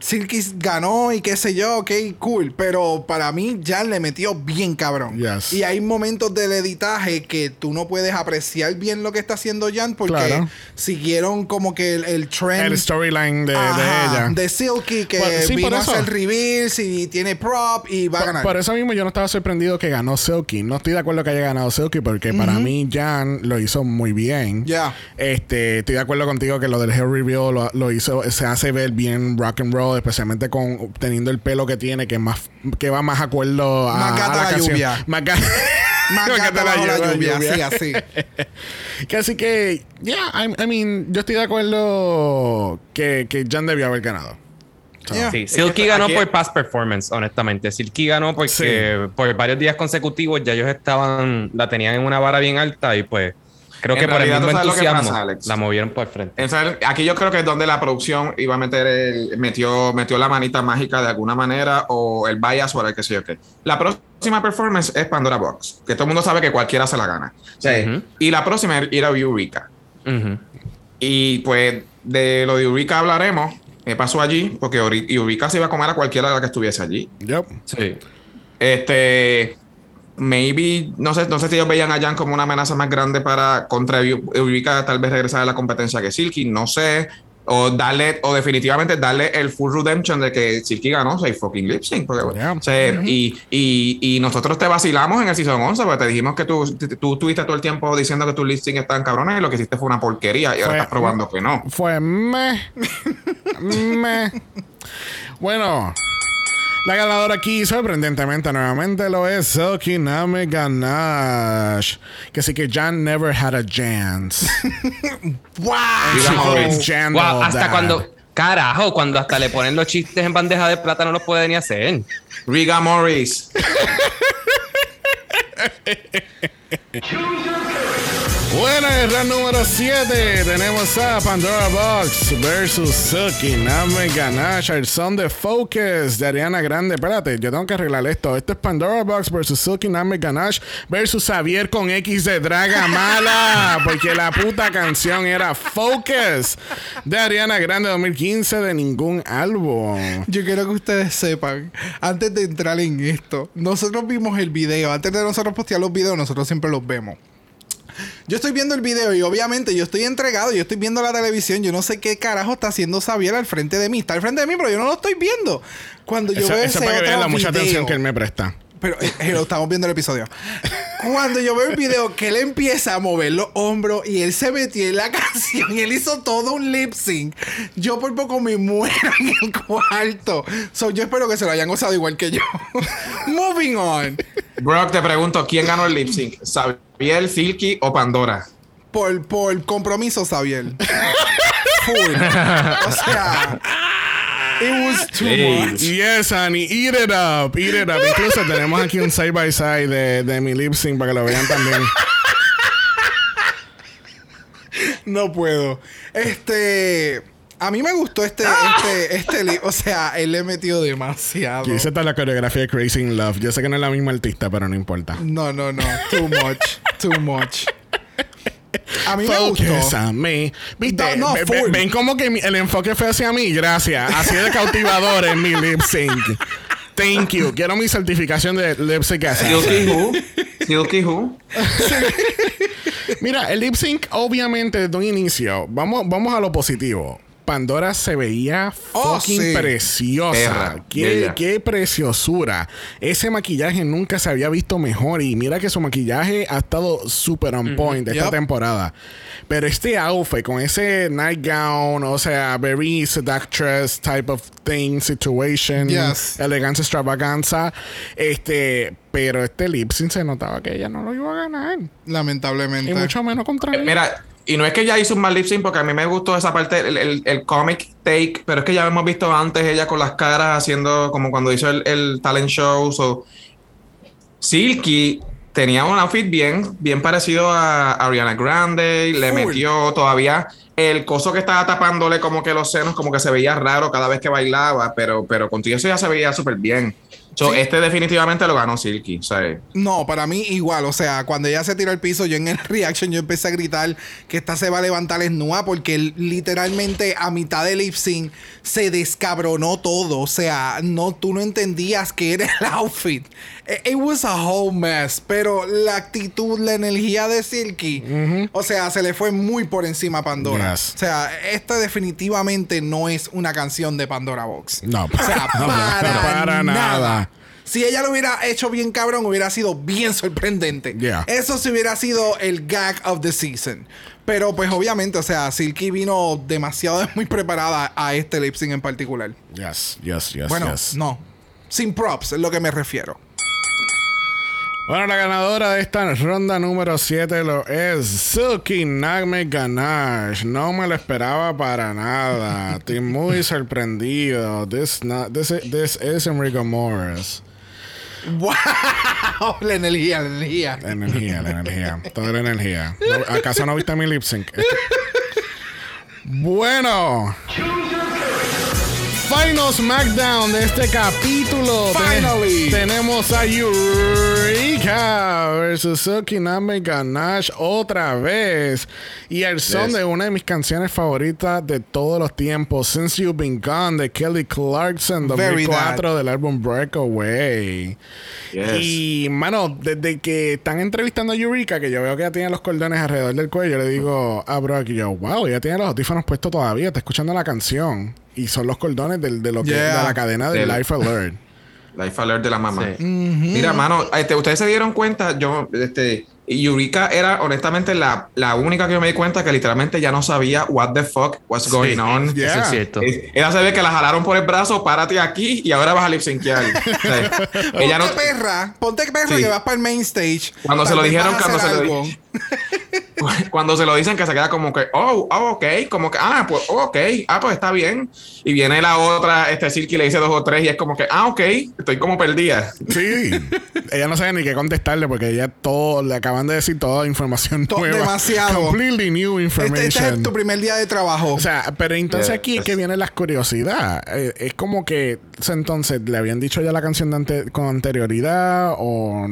Silky ganó y qué sé yo, ok, cool. Pero para mí, Jan le metió bien cabrón. Yes. Y hay momentos del editaje que tú no puedes apreciar bien lo que está haciendo Jan porque Claro. siguieron como que el, el trend. El storyline de, de ella. de Silky que Por- sí, vino a hacer reveals y tiene prop y va a ganar. por eso mismo yo no estaba sorprendido que ganó Silky. No estoy de acuerdo que haya ganado Silky porque para mí Jan lo hizo muy bien. Ya. Este, estoy de acuerdo contigo que lo del reveal lo, lo hizo, se hace ver bien rock and roll, especialmente con teniendo el pelo que tiene, que más, que va más acuerdo a, Más gata a la, la canción. lluvia. Más, ga- Más (laughs) más gata la lluvia, sí, así. (laughs) que así que, yeah, I, I mean, yo estoy de acuerdo que, que Jan debió haber ganado. So, Yeah. Sí, Silky ganó aquí- por past performance, honestamente. Silky ganó porque Sí. por varios días consecutivos ya ellos estaban, la tenían en una vara bien alta y pues creo En que por el realidad, mismo ¿tú sabes lo que entusiasmo pasa, Alex? la movieron por el frente. Entonces, aquí yo creo que es donde la producción iba a meter el, metió, metió la manita mágica de alguna manera o el bias o el que sé yo qué. La próxima performance es Pandora Box, que todo el mundo sabe que cualquiera se la gana. Y la próxima era Eureka. Ujú. Y pues de lo de Eureka hablaremos. ¿Qué pasó allí? Porque Eureka se iba a comer a cualquiera de la que estuviese allí. yep. Sí. Este, maybe, no sé, no sé si ellos veían a Jan como una amenaza más grande para contra Eureka, tal vez regresar a la competencia que Silky, no sé. O darle, o definitivamente darle el full redemption de que Silky ganó seis fucking lip sync. porque, Yeah. o sea, y, y, y nosotros te vacilamos en el season 11, porque te dijimos que tú, tú, estuviste todo el tiempo diciendo que tus lip sync estaban cabrones y lo que hiciste fue una porquería y ahora estás probando que no. Fue meh. meh. (laughs) Bueno. La ganadora aquí, sorprendentemente, nuevamente lo es Silky Name Ganache. Que sí que Jan never had a chance. (laughs) ¡Wow! Jan Wow, hasta that. cuando, carajo, cuando hasta le ponen los chistes en bandeja de plata no los puede ni hacer. Riga Morris. (laughs) Bueno, en el round número 7 tenemos a Pandora Box versus Silky Name Ganache, el son de Focus de Ariana Grande. Espérate, yo tengo que arreglar esto. Esto es Pandora Box versus Silky Name Ganache versus Xavier con X de Draga Mala, (laughs) porque la puta canción era Focus de Ariana Grande 2015 de ningún álbum. Yo quiero que ustedes sepan, antes de entrar en esto, nosotros vimos el video. Antes de nosotros postear los videos, nosotros siempre los vemos. Yo estoy viendo el video y obviamente yo estoy entregado, yo estoy viendo la televisión, yo no sé qué carajo está haciendo Xavier al frente de mí. Está al frente de mí, pero yo no lo estoy viendo. Cuando yo Eso, veo eso ese para que vean otro la mucha atención que él me presta. Pero eh, estamos viendo el episodio. Cuando yo veo el video que él empieza a mover los hombros y él se metió en la (laughs) canción y él hizo todo un lip sync, yo por poco me muero en el cuarto. So, yo espero que se lo hayan gozado igual que yo. (laughs) Moving on. Brock, te pregunto, ¿quién ganó el lip sync? ¿Xavier, Silky o Pandora? Por, por compromiso, Xavier. Full. O sea, it was too much. Yes, honey, eat it up, eat it up. Incluso tenemos aquí un side by side de, de mi lip sync para que lo vean también. No puedo. Este. A mí me gustó este, este, este li- O sea, él le metió demasiado. Hice toda la coreografía de Crazy in Love. Yo sé que no es la misma artista, pero no importa. No, no, no. Too much. Too much. A mí me Focus gustó. me. ¿Viste? No, no, Ve- ve- full. ven como que el enfoque fue hacia mí. Gracias. Así de cautivador en mi lip sync. Thank you. Quiero mi certificación de lip sync. Silky Who? Silky Who? Mira, el lip sync, obviamente, desde un inicio, vamos, vamos a lo positivo. Pandora se veía Oh, fucking sí. preciosa. Perra, Qué, preciosura. Ese maquillaje nunca se había visto mejor. Y mira que su maquillaje ha estado super on point esta temporada. Pero este outfit con ese nightgown, o sea, very seductress type of thing, situation, Yes. elegancia, extravaganza. Este, pero este lip sync se notaba que ella no lo iba a ganar. Lamentablemente. Y mucho menos contra él. Mira, y no es que ella hizo un mal lip sync porque a mí me gustó esa parte, el, el, el comic take, pero es que ya hemos visto antes ella con las caras haciendo como cuando hizo el, el talent show. So. Silky tenía un outfit bien, bien parecido a Ariana Grande, le metió todavía el coso que estaba tapándole como que los senos, como que se veía raro cada vez que bailaba, pero, pero contigo eso ya se veía súper bien. So, Sí. Este definitivamente lo ganó Silky. o sea, No, para mí igual. O sea, cuando ella se tiró al piso, yo en el (laughs) reaction yo empecé a gritar que esta se va a levantar desnuda porque él, literalmente a mitad del lip sync se descabronó todo. O sea, no, tú no entendías que era el (laughs) outfit. It, it was a whole mess. Pero la actitud, la energía de Silky, o sea, se le fue muy por encima a Pandora. Yes. O sea, esta definitivamente no es una canción de Pandora Box. No, O sea, (laughs) no, para, para nada. nada. Si ella lo hubiera hecho bien cabrón, hubiera sido bien sorprendente. Yeah. Eso sí hubiera sido el gag of the season. Pero pues obviamente, o sea, Silky vino demasiado muy preparada a este lip sync en particular. Yes, yes, yes, bueno, yes. no. Sin props, es lo que me refiero. Bueno, la ganadora de esta ronda número 7 lo es Silky Nagme Ganache. No me lo esperaba para nada. Estoy muy sorprendido. This, not, this, this is Enrico Morris. ¡Wow! La energía, la energía. La energía, la energía. Toda la energía. ¿Acaso no viste mi lip sync? Bueno. Final SmackDown de este capítulo. Finally. tenemos a Eureka versus Silky Name Ganache otra vez. Y el son Yes. de una de mis canciones favoritas de todos los tiempos, Since You've Been Gone, de Kelly Clarkson, Very 2004, del álbum Breakaway. yes. Y, mano, desde que están entrevistando a Eureka, que yo veo que ya tiene los cordones alrededor del cuello, le digo a Brock, y yo, wow, ya tiene los audífonos puestos todavía, está escuchando la canción. Y son los cordones del- de, lo que, Yeah. de la cadena de Del- Life Alert. Life Alert de la mamá. Sí. Mira, mano, este, ustedes se dieron cuenta, yo, este, Eureka era honestamente la, la única que yo me di cuenta que literalmente ya no sabía what the fuck was going on. Yeah. Eso es cierto. Ella se ve que la jalaron por el brazo, párate aquí y ahora vas a lip syncear. (laughs) O sea, ella no, Ponte perra, ponte perra Sí. que vas para el main stage. Cuando se lo dijeron, cuando se lo (laughs) cuando se lo dicen que se queda como que, oh, oh, ok, como que, ah, pues, oh, ok, ah, pues está bien. Y viene la otra, este Silky le dice dos o tres y es como que, ah, ok, estoy como perdida. Sí. (laughs) ella no sabe ni qué contestarle porque ella todo, le acaban de decir toda información To- nueva. demasiado. Completely new Este, information. este es tu primer día de trabajo. O sea, pero entonces Yeah. aquí es que viene la curiosidad. Eh, es como que o sea, entonces le habían dicho ya la canción de ante- con anterioridad o,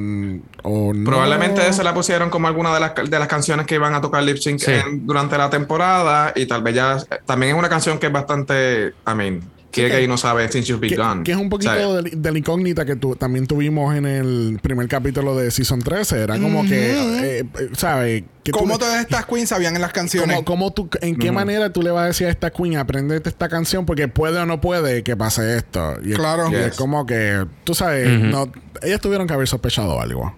o no. Probablemente se la pusieron como alguna de las, de las canciones que iban a tocar lip sync Sí. en- durante la temporada y tal vez ya también es una canción que es bastante, I mean, que que- gay no sabe Since You've Que, Begun. que es un poquito O sea, de, de la incógnita que tu- también tuvimos en el primer capítulo de Season 13. Era como que, eh, eh, ¿sabes? Que tú ¿Cómo todas estas queens sabían en las canciones? ¿Cómo, cómo tú, ¿En qué manera tú le vas a decir a esta queen, aprendete esta canción porque puede o no puede que pase esto? Y es- Claro. y es Yes. como que, tú sabes, no, ellas tuvieron que haber sospechado algo.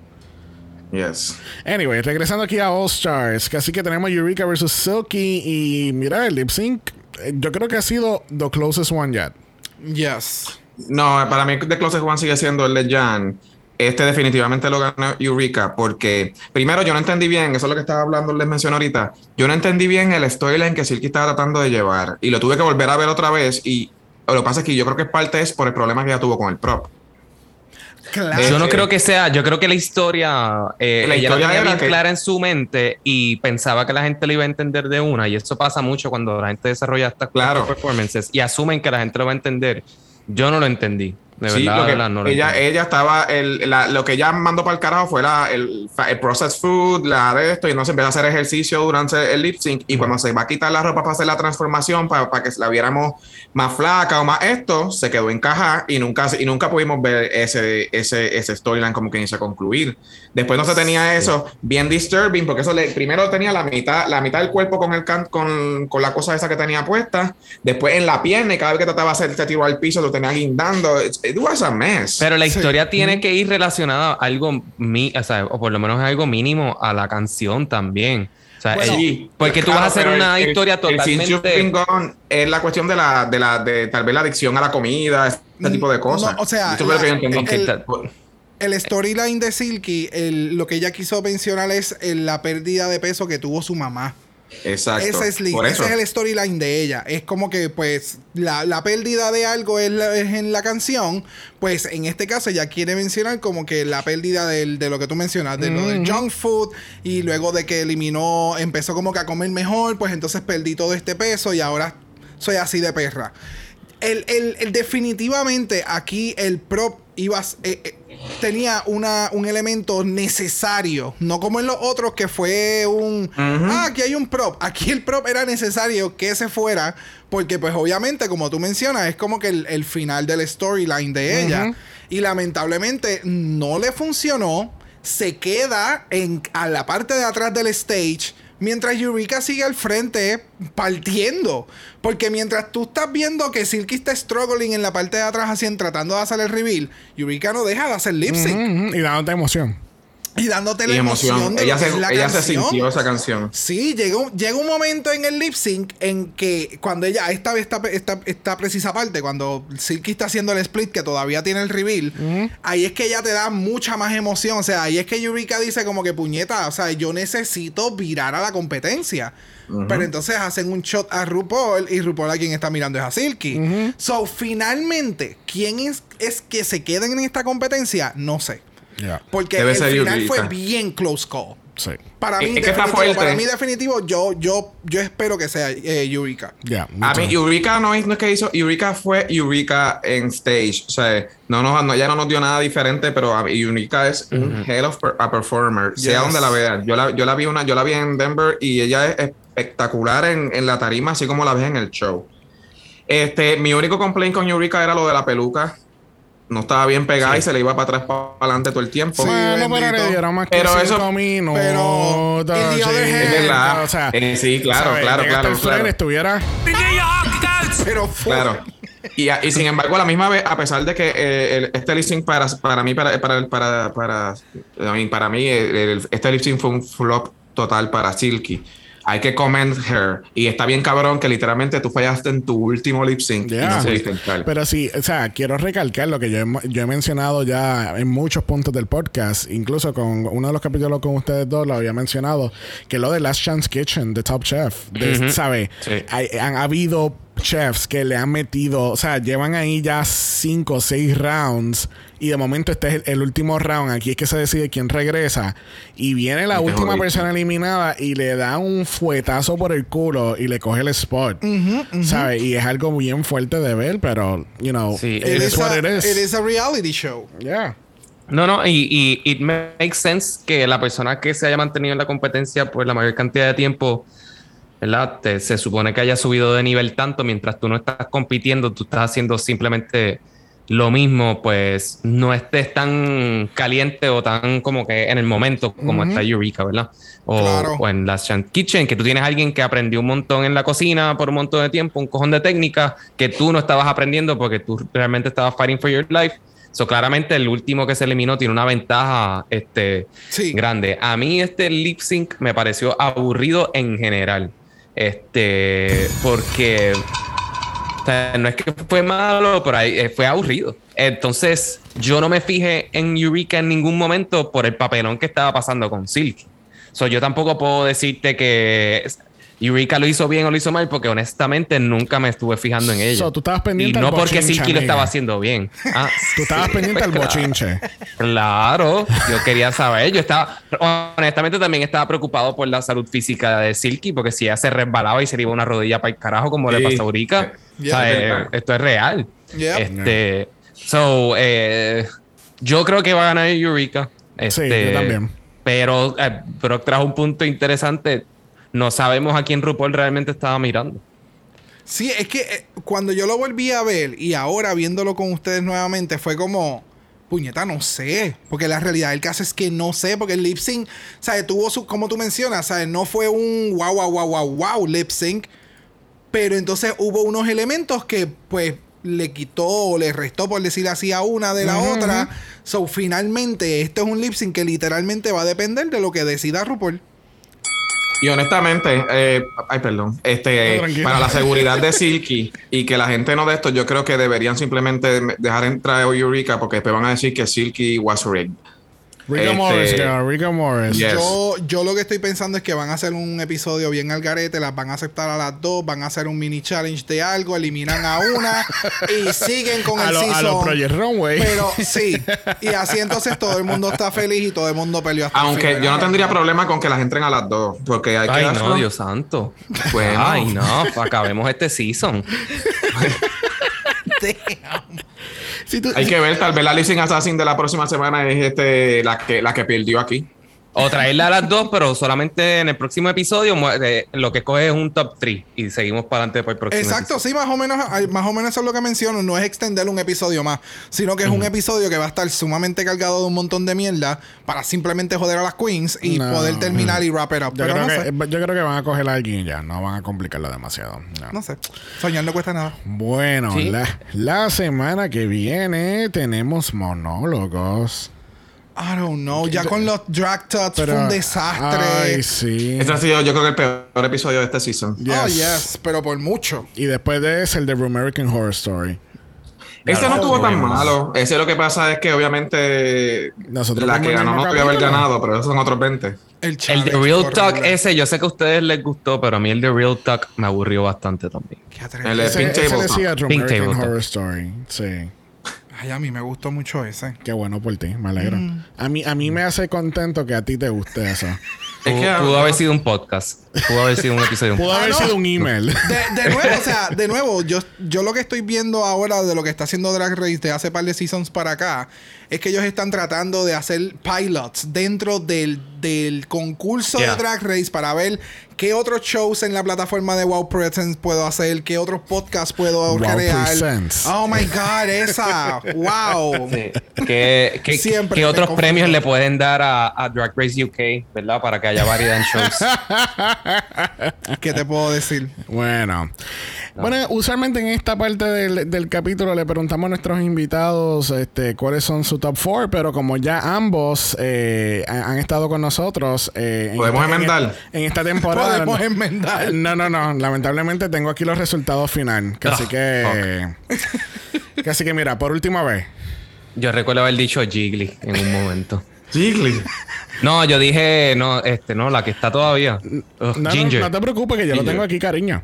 Yes. Anyway, regresando aquí a All Stars, que así que tenemos Eureka versus Silky y mira, el lip sync, eh, yo creo que ha sido the closest one yet. Yes. No, para mí The Closest One sigue siendo el de Jan. Este definitivamente lo ganó Eureka porque primero yo no entendí bien, eso es lo que estaba hablando, les mencioné ahorita, yo no entendí bien el storyline que Silky estaba tratando de llevar y lo tuve que volver a ver otra vez y lo que pasa es que yo creo que parte es por el problema que ella tuvo con el prop. Claro. Yo no creo que sea, yo creo que la historia, eh, La ella historia la tenía bien que- clara en su mente y pensaba que la gente lo iba a entender de una y eso pasa mucho cuando la gente desarrolla estas Claro. performances y asumen que la gente lo va a entender. Yo no lo entendí. De Sí, verdad, lo, que no ella, ella estaba, el, la- lo que ella mandó para el carajo fue la, el, processed food, la de esto, y no se empezó a hacer ejercicio durante el lip sync. Y cuando se va a quitar la ropa para hacer la transformación, para, para que la viéramos más flaca o más esto, se quedó encajada y nunca, y nunca pudimos ver ese, ese, ese storyline como que inició a concluir. Después no se tenía eso, bien disturbing, porque eso le, primero tenía la mitad, la mitad del cuerpo con, el can- con, con la cosa esa que tenía puesta, después en la pierna, y cada vez que trataba de hacer este tiro al piso, lo tenía guindando. It was a mess. Pero la Sí. historia tiene que ir relacionada a algo, mi, o, sea, o por lo menos algo mínimo a la canción también. O sea, Bueno, el- Sí, porque tú claro, vas a hacer una el- historia el totalmente. Gone es la cuestión de la, de la, de tal vez la adicción a la comida, este Mm, tipo de cosas. no, o sea, la-. Ok, el- storyline de Silky, el- lo que ella quiso mencionar es el- la pérdida de peso que tuvo su mamá. Exacto. Ese es, ese es el storyline de ella. Es como que, pues, la, la pérdida de algo es, la- es en la canción. Pues en este caso, ella quiere mencionar como que la pérdida del- de lo que tú mencionas, de lo del junk food. Y luego de que eliminó, empezó como que a comer mejor, pues entonces perdí todo este peso y ahora soy así de perra. El, el- el- definitivamente aquí el prop iba a s- eh, eh, tenía una, un elemento necesario, no como en los otros que fue un ah, aquí hay un prop, aquí el prop era necesario que se fuera porque pues obviamente como tú mencionas es como que el, el final del storyline de ella. Y lamentablemente no le funcionó, se queda en a la parte de atrás del stage Mientras Eureka sigue al frente partiendo. Porque mientras tú estás viendo que Silky está struggling en la parte de atrás así, tratando de hacer el reveal, Eureka no deja de hacer lip sync. Ujú, Y dándote emoción. Y dándote Y la emoción, emoción. de Ella, se, la ella se canción. sintió esa canción. Sí, llega un, llega un momento en el lip sync en que cuando ella, esta, esta, esta, esta precisa parte, cuando Silky está haciendo el split que todavía tiene el reveal, ahí es que ella te da mucha más emoción. O sea, ahí es que Eureka dice como que puñeta, o sea, yo necesito virar a la competencia. Pero entonces hacen un shot a RuPaul y RuPaul a quien está mirando es a Silky. So, finalmente, ¿quién es, es que se queden en esta competencia? No sé. Porque Debe el ser final fue bien close call. Sí. Para mí, Es que está definitivo, fuerte. para mí definitivo, yo, yo, yo espero que sea eh, Eureka. A mí, Eureka no es, no es que hizo, Eureka fue Eureka en stage. O sea, no, no, no, ya no nos dio nada diferente, pero a Eureka es un hell of a performer, sea donde la vean. Yo la, yo la vi una, yo la vi en Denver y ella es espectacular en, en la tarima, así como la ves en el show. Este, mi único complaint con Eureka era lo de la peluca. No estaba bien pegada y se le iba para atrás para adelante todo el tiempo. Sí, Bueno, pero dieron más que Pero eso- minutos. pero, hand- Es verdad. O sea, Eh, sí, claro, ¿sabes? claro, claro, claro. estuviera... Hockey Pero fue. Claro. Y, sin embargo, a la misma vez, a pesar de que eh, el- este sync para, para mí, para, para, para, mí, el- el- este sync fue un flop total para Silky. Hay que comment her. Y está bien cabrón que literalmente tú fallaste en tu último lip sync y Yeah. no pudiste entrar. Pero sí, o sea, quiero recalcar lo que yo he, yo he mencionado ya en muchos puntos del podcast, incluso con uno de los capítulos con ustedes dos lo había mencionado, que lo de Last Chance Kitchen, de Top Chef, de, ¿sabe? Sí. Hay- han habido chefs que le han metido, o sea, llevan ahí ya cinco o seis rounds y de momento este es el, el último round, aquí es que se decide quién regresa y viene la Y te última jodiste. persona eliminada y le da un fuetazo por el culo y le coge el spot, ¿sabes? Y es algo bien fuerte de ver, pero, you know, Sí. it It is is, what a, it is. it is a reality show. Yeah. No, no, y, y it makes sense que la persona que se haya mantenido en la competencia por la mayor cantidad de tiempo, ¿verdad? Te- se supone que haya subido de nivel tanto mientras tú no estás compitiendo, tú estás haciendo simplemente lo mismo, pues no estés tan caliente o tan como que en el momento como está Eureka, ¿verdad? O, Claro. o en Chance Kitchen, que tú tienes a alguien que aprendió un montón en la cocina por un montón de tiempo, un cojón de técnicas que tú no estabas aprendiendo porque tú realmente estabas fighting for your life. So, claramente el último que se eliminó tiene una ventaja este, Sí. grande. A mí este lip sync me pareció aburrido en general. Este, porque o sea, no es que fue malo, pero ahí, eh, fue aburrido. Entonces, yo no me fijé en Eureka en ningún momento por el papelón que estaba pasando con Silky. So, yo tampoco puedo decirte que Eureka lo hizo bien o lo hizo mal, porque honestamente nunca me estuve fijando en ella. So, tú estabas y pendiente no al porque Silky lo estaba haciendo bien. (laughs) Ah, Tú estabas sí, pendiente pues, al claro. bochinche. Claro, yo quería saber. Yo estaba, honestamente, también estaba preocupado por la salud física de Silky, porque si ella se resbalaba y se le iba una rodilla para el carajo, como le Sí. pasó a Eureka, Yeah. o sea, Yeah. eh, esto es real. Yeah. Este, So, eh, yo creo que va a ganar Eureka. Sí, Este, yo también. Pero eh, Brock trajo un punto interesante. No sabemos a quién RuPaul realmente estaba mirando. Sí, es que eh, cuando yo lo volví a ver y ahora viéndolo con ustedes nuevamente fue como, puñeta, no sé. Porque la realidad del caso es que no sé, porque el lip sync, ¿sabes? Tuvo su, como tú mencionas, ¿sabes? No fue un wow, wow, wow, wow, wow lip sync. Pero entonces hubo unos elementos que, pues, le quitó o le restó, por decir así, a una de la otra. So, finalmente, este es un lip sync que literalmente va a depender de lo que decida RuPaul. Y honestamente, eh, ay, perdón, este, No, para la (laughs) seguridad de Silky y que la gente no de esto, yo creo que deberían simplemente dejar entrar a Eureka porque después van a decir que Silky was rigged. Este, Morris, girl, Rica Morris. Yes. Yo, yo lo que estoy pensando es que van a hacer un episodio bien al garete, las van a aceptar a las dos, van a hacer un mini challenge de algo, eliminan a una y (laughs) siguen con A el los a los season. Project Runway. Pero sí, y (laughs) así entonces todo el mundo está feliz y todo el mundo peleó hasta el Aunque final. yo no tendría problema con que las entren a las dos, porque hay que Ay, no, Dios santo. Bueno. Ay, no, acabemos este season. (laughs) Hay que ver, tal vez la Listen Assassin de la próxima semana es este la que la que perdió aquí. O traerla a las dos, pero solamente en el próximo episodio eh, lo que coge es un top 3 y seguimos para adelante para el próximo. Exacto, sí, más o menos, más o menos eso es lo que menciono. No es extender un episodio más, sino que es un episodio que va a estar sumamente cargado de un montón de mierda para simplemente joder a las queens y No. poder terminar y wrap it up. yo, Pero creo no que, sé, yo creo que van a coger a alguien ya. No van a complicarlo demasiado. No. no sé. Soñar no cuesta nada. Bueno, Sí. la, la semana que viene tenemos monólogos. I don't know. Ya con los drag Pero, fue un desastre. Ay, sí. Este ha sido, yo creo que el peor episodio de este season. Oh, Yes. yes, pero por mucho. Y después de ese, el de American Horror Story. Este no estuvo tan malo. Ese lo que pasa es que obviamente Nosotros la que ganó no podía haber ganado, pero esos son otros 20. El, El de Real Talk, horrible. ese yo sé que a ustedes les gustó, pero a mí el de Real Talk me aburrió bastante también. Qué. El de Ese, Pink ese decía Pink American Tabletop. Horror Story. Sí. Ay, a mí me gustó mucho ese. Qué bueno por ti, me alegro. A, mí, a mí me hace contento que a ti te guste eso. (laughs) Es que- Pudo, haber sido un podcast. Pudo haber sido un episodio. Pudo haber no. sido un email. De, de (laughs) nuevo, o sea, de nuevo, yo, yo lo que estoy viendo ahora de lo que está haciendo Drag Race de hace par de seasons para acá es que ellos están tratando de hacer pilots dentro del, del concurso Yeah. de Drag Race para ver qué otros shows en la plataforma de Wow Presents puedo hacer, qué otros podcasts puedo Wow crear. Presents. Oh my God, esa. wow. Sí. ¿Qué, qué- Siempre qué otros premios le pueden dar a, a Drag Race UK, verdad? Para que haya variedad en shows. (laughs) ¿Qué te puedo decir? Bueno. Bueno, usualmente en esta parte del, del capítulo le preguntamos a nuestros invitados este, cuáles son su top 4, pero como ya ambos eh, han han estado con nosotros. eh, en ¿Podemos esta- en- enmendar? En, esta temporada. (laughs) Podemos enmendar. No, no, no. Lamentablemente tengo aquí los resultados final. Que así Ah, que. que así que mira, por última vez. Yo recuerdo haber dicho Jiggly en un momento. (laughs) Jiggly. No, yo dije, no, este, no, la que está todavía. Ugh, No, no, Ginger. no te preocupes que yo lo tengo aquí, cariño.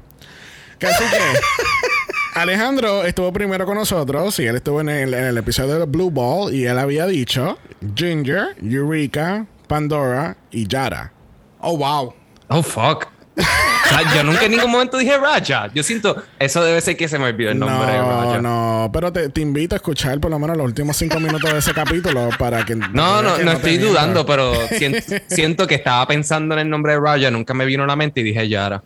Que Así que (laughs) Alejandro estuvo primero con nosotros y él estuvo en el, en el episodio de Blue Ball y él había dicho Ginger, Eureka, Pandora y Yara. Oh, wow. Oh, fuck. (laughs) Sea, yo nunca en ningún momento dije Raja. Yo siento, eso debe ser que se me olvidó el nombre de No, Raja. no, pero te, te invito a escuchar por lo menos los últimos cinco minutos de ese capítulo para que... No, no, que no te estoy dudando, pero (laughs) sien- siento que estaba pensando en el nombre de Raja, nunca me vino a la mente y dije Yara.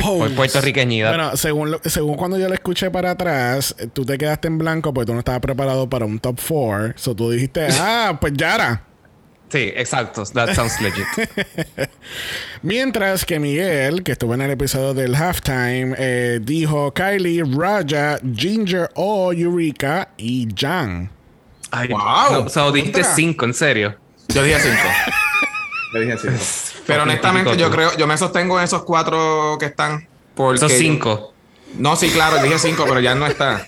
Por puertorriqueñidad. Bueno, según, lo- según cuando yo lo escuché para atrás, eh, tú te quedaste en blanco porque tú no estabas preparado para un top 4. So tú dijiste, (laughs) ah, pues Yara. Sí, exacto. That sounds legit. (laughs) Mientras que Miguel, que estuvo en el episodio del halftime, eh, dijo Kylie, Raja, Ginger o Eureka y Jan. Ay, Wow. O sea, dijiste cinco, en serio. Yo dije 5. (laughs) Yo dije 5. Pero honestamente yo creo, yo me sostengo en esos cuatro que están. Porque Esos cinco. No, sí, claro, dije cinco, pero ya no está.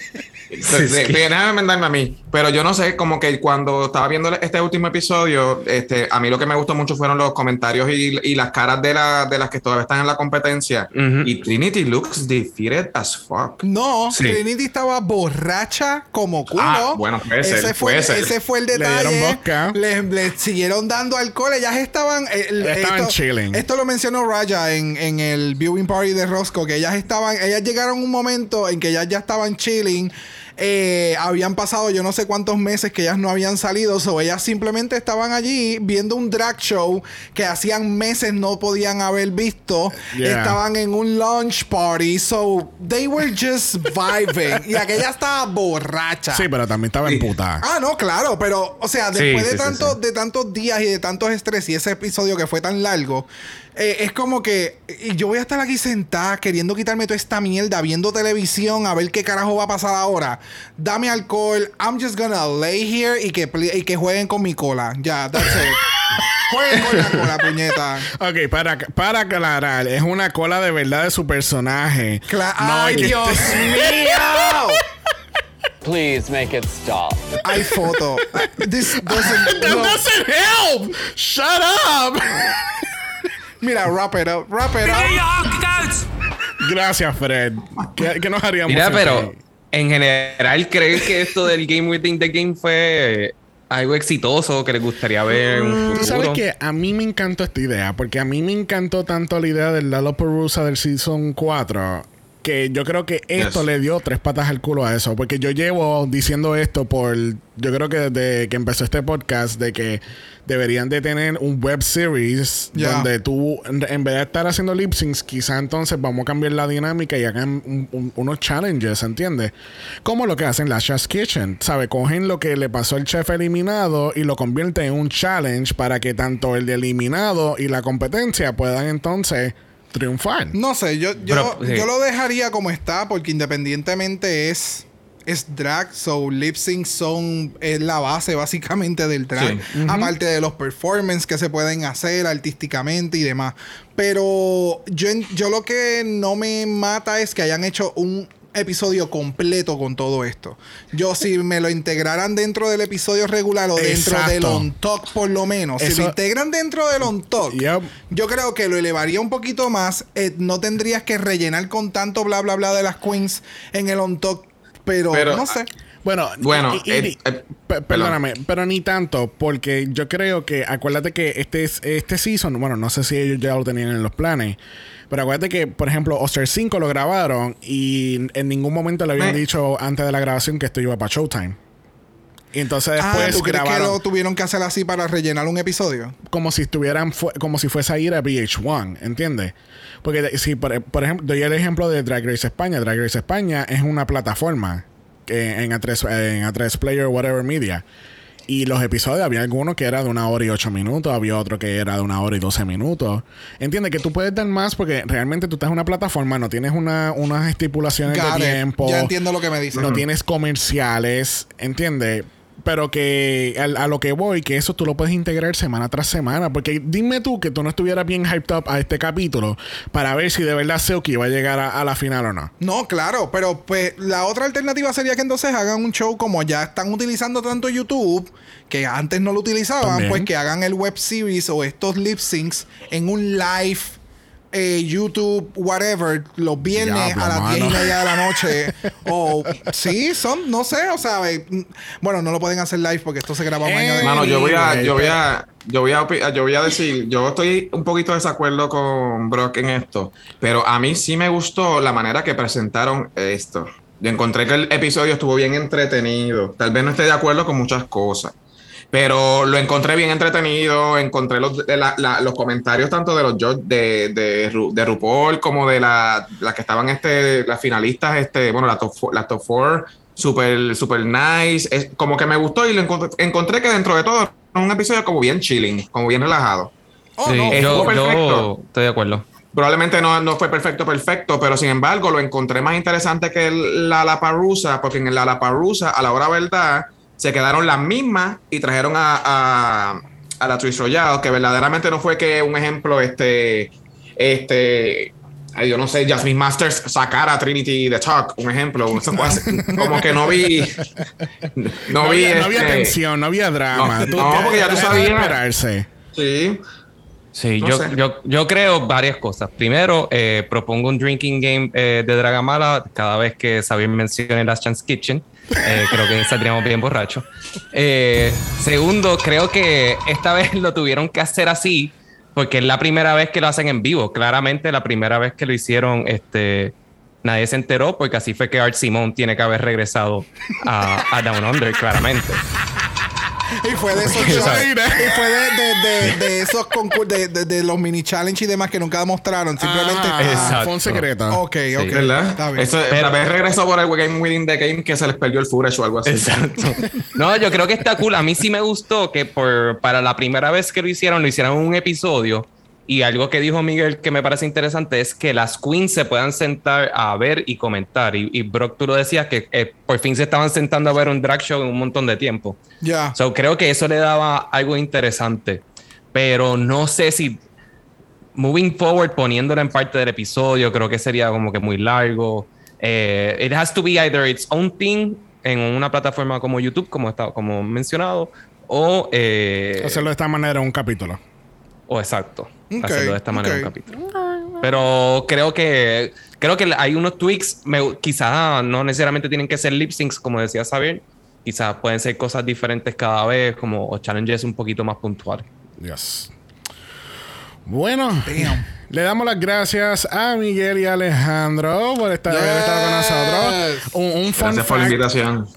(laughs) Sí, sí. De- Déjame enmendarme a mí. Pero yo no sé, como que cuando estaba viendo este último episodio, este, a mí lo que me gustó mucho fueron los comentarios y, y las caras de, la, de las que todavía están en la competencia. Ujú. Y Trinity looks defeated as fuck. No, Sí. Trinity estaba borracha como culo. Ah, bueno, puede ser, ese, fue, puede ser. ese fue el Le detalle. dieron vodka. Le, le siguieron dando alcohol. Ellas estaban. eh, el- estaban esto, chilling. Esto lo mencionó Raya en, en el viewing party de Roscoe. Que ellas estaban. Ellas llegaron a un momento en que ellas ya estaban chilling. Eh, habían pasado yo no sé cuántos meses que ellas no habían salido, so ellas simplemente estaban allí viendo un drag show que hacían meses no podían haber visto. Yeah. Estaban en un launch party, so they were just vibing. y aquella estaba borracha. Sí, pero también estaba en puta. Ah, no, claro, pero, o sea, después Sí, de, sí, sí, tanto, sí. de tantos días y de tantos estrés y ese episodio que fue tan largo, eh, es como que y yo voy a estar aquí sentada queriendo quitarme toda esta mierda, viendo televisión, a ver qué carajo va a pasar ahora. Dame alcohol, I'm just gonna lay here y que, pli- y que jueguen con mi cola. Ya, that's it. (laughs) jueguen con la cola, puñeta. Ok, para, para aclarar, es una cola de verdad de su personaje. Cla- No, ¡Ay, Dios mío! Please make it stop. Hay foto. This doesn't That doesn't help! Shut up! Mira, wrap it up, wrap it up. Gracias, Fred. ¿Qué, qué nos haríamos? Mira, pero ti? en general, ¿crees que esto del Game Within the Game fue algo exitoso que les gustaría ver un Tú sabes que a mí me encantó esta idea, porque a mí me encantó tanto la idea del Lalo Perusa del Season 4, que yo creo que esto Yes. le dio tres patas al culo a eso, porque yo llevo diciendo esto por, yo creo que desde que empezó este podcast, de que deberían de tener un web series donde tú, en vez de estar haciendo lip syncs, quizá entonces vamos a cambiar la dinámica y hagan un- un- unos challenges, ¿entiendes? Como lo que hacen las Chef's Kitchen, ¿sabe? Cogen lo que le pasó al chef eliminado y lo convierten en un challenge para que tanto el de eliminado y la competencia puedan entonces triunfar. No sé, yo, yo, Pero, sí. yo lo dejaría como está porque independientemente es, es drag, so lip sync son es la base básicamente del drag, aparte de los performances que se pueden hacer artísticamente y demás. Pero yo, yo lo que no me mata es que hayan hecho un episodio completo con todo esto. Yo si me lo integraran dentro del episodio regular o dentro Exacto. del on talk por lo menos, si lo integran dentro del on talk, Yep. yo creo que lo elevaría un poquito más. Eh, no tendrías que rellenar con tanto bla bla bla de las queens en el on talk. Pero, Pero, no sé. Bueno, Bueno, y- y- eh, eh, pe- perdóname, pero ni tanto, porque yo creo que, acuérdate que este es este season, bueno, no sé si ellos ya lo tenían en los planes, pero acuérdate que, por ejemplo, Oster 5 lo grabaron y en ningún momento le habían Me- dicho antes de la grabación que esto iba para Showtime. Y entonces ah, después ¿tú crees que lo tuvieron que hacer así para rellenar un episodio? como si estuvieran como si fuese a ir a VH1, ¿entiendes? Porque si por, por ejemplo doy el ejemplo de Drag Race España, Drag Race España es una plataforma que en A3 en A3 Player whatever media. Y los episodios, había algunos que era de una hora y ocho minutos, había otro que era de una hora y doce minutos. Entiende que tú puedes dar más porque realmente tú estás en una plataforma, no tienes una, unas estipulaciones Got de it. tiempo. Ya entiendo lo que me dices. No tienes comerciales, ¿entiendes? Pero que a, a lo que voy, que eso tú lo puedes integrar semana tras semana. Porque dime tú que tú no estuvieras bien hyped up a este capítulo para ver si de verdad Seoki va a llegar a, a la final o no. No, claro, pero pues la otra alternativa sería que entonces hagan un show como ya están utilizando tanto YouTube, que antes no lo utilizaban, También. pues que hagan el web series o estos lip syncs en un live eh, YouTube, whatever, los viernes a las mano. 10 y media de la noche. (laughs) o sí, son, no sé, o sea, eh, bueno, no lo pueden hacer live porque esto se graba un año de Mano, yo voy a, yo voy a, yo voy a, opi- yo voy a decir, yo estoy un poquito de desacuerdo con Brock en esto, pero a mí sí me gustó la manera que presentaron esto. Yo encontré que el episodio estuvo bien entretenido. Tal vez no esté de acuerdo con muchas cosas, pero lo encontré bien entretenido. Encontré los, de la- la- los comentarios tanto de los judge- de, de, Ru- de RuPaul como de la- las que estaban este, las finalistas, este, bueno, la top, four- la top four, super, super nice. Es, como que me gustó y lo encontré, encontré que dentro de todo era un episodio como bien chilling, como bien relajado. Oh, Sí, no, yo, estuvo perfecto. yo estoy de acuerdo. Probablemente no, no fue perfecto, perfecto, pero sin embargo lo encontré más interesante que el- la Laparusa, porque en la Laparusa, a la hora verdad, se quedaron las mismas y trajeron a, a, a la Twist Royale, que verdaderamente no fue que un ejemplo, este, este, yo no sé, Jasmine Masters sacara a Trinity the Talk, un ejemplo, (laughs) como que no vi, no, No, vi, había, no había este, tensión, no había drama. No, Tú- no, porque ya tú sabías. sí, Sí, No yo, yo, yo creo varias cosas. Primero, eh, propongo un drinking game eh, de Dragamala cada vez que Xavier mencione Last Chance Kitchen. Eh, creo que saldríamos bien borrachos. Eh, segundo, creo que esta vez (laughs) lo tuvieron que hacer así porque es la primera vez que lo hacen en vivo. Claramente la primera vez que lo hicieron este, nadie se enteró porque así fue que Art Simone tiene que haber regresado a, a Down Under, claramente. Y fue de esos (laughs) shows- y fue de, de, de, de esos concursos, de, de, de los mini challenge y demás que nunca mostraron. Simplemente. Ah, Exacto. Fue un secreto. Ok, ok. ¿Verdad? Está bien. Eso, Pero- vez regresó por el Game Within the Game que se les perdió el Furish o algo así. Exacto. (laughs) No, yo creo que está cool. A mí sí me gustó que por, para la primera vez que lo hicieron, lo hicieron en un episodio. Y algo que dijo Miguel que me parece interesante es que las queens se puedan sentar a ver y comentar. Y, y Brock, tú lo decías que eh, por fin se estaban sentando a ver un drag show en un montón de tiempo. Ya. So, creo que eso le daba algo interesante. Pero no sé si moving forward, poniéndolo en parte del episodio, creo que sería como que muy largo. Eh, it has to be either its own thing en una plataforma como YouTube, como, está, como mencionado, o, eh, Hacerlo de esta manera un capítulo. O exacto, Ok, hacerlo de esta manera un capítulo. Pero creo que creo que hay unos tweaks, me- quizás no necesariamente tienen que ser lip syncs, como decía Xavier. Quizás pueden ser cosas diferentes cada vez, como o challenges un poquito más puntuales. Yes. Bueno, Damn. (laughs) le damos las gracias a Miguel y Alejandro por estar, estado con nosotros. Un, un fun Gracias por la invitación.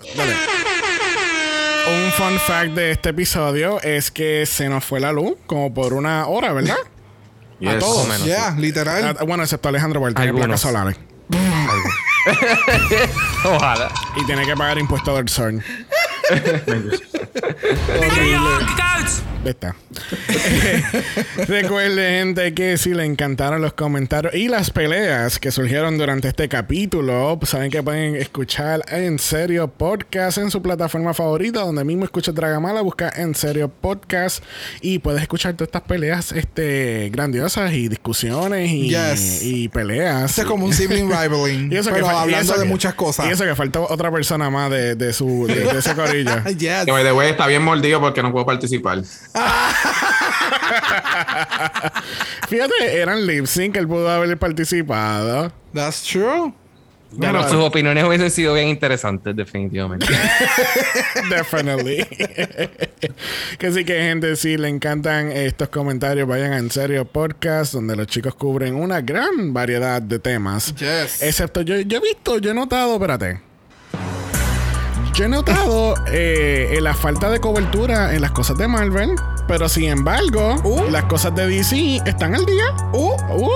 Un fun fact de este episodio es que se nos fue la luz como por una hora, ¿verdad? Yes. todos. menos, Ya, Ah, literal. bueno, excepto Alejandro porque tiene placas solares. (laughs) Ojalá. Y tiene que pagar impuestos del sol. Está. (laughs) Recuerden, gente, que si le encantaron los comentarios y las peleas que surgieron durante este capítulo, pues saben que pueden escuchar En Serio Podcast en su plataforma favorita, donde mismo escuchas Dragamala, busca En Serio Podcast y puedes escuchar todas estas peleas este, grandiosas y discusiones y, Yes. y peleas. Es como un sibling rivaling. (laughs) Y eso que pero y hablando eso de que- muchas cosas. Y eso que faltó otra persona más de, de su, de, de ese corillo. (laughs) Yes. Que way, está bien mordido porque no puedo participar. (laughs) Fíjate, eran lip sync, él pudo haber participado. That's true. Pero sus opiniones hubiesen sido bien interesantes, definitivamente. (laughs) Definitely. que sí que gente, si le encantan estos comentarios, vayan a En Serio Podcast, donde los chicos cubren una gran variedad de temas. Yes. Excepto, yo, yo he visto, yo he notado, espérate. Yo he notado eh, la falta de cobertura en las cosas de Marvel, pero sin embargo, Uh. las cosas de DC están al día. Uh, Uh.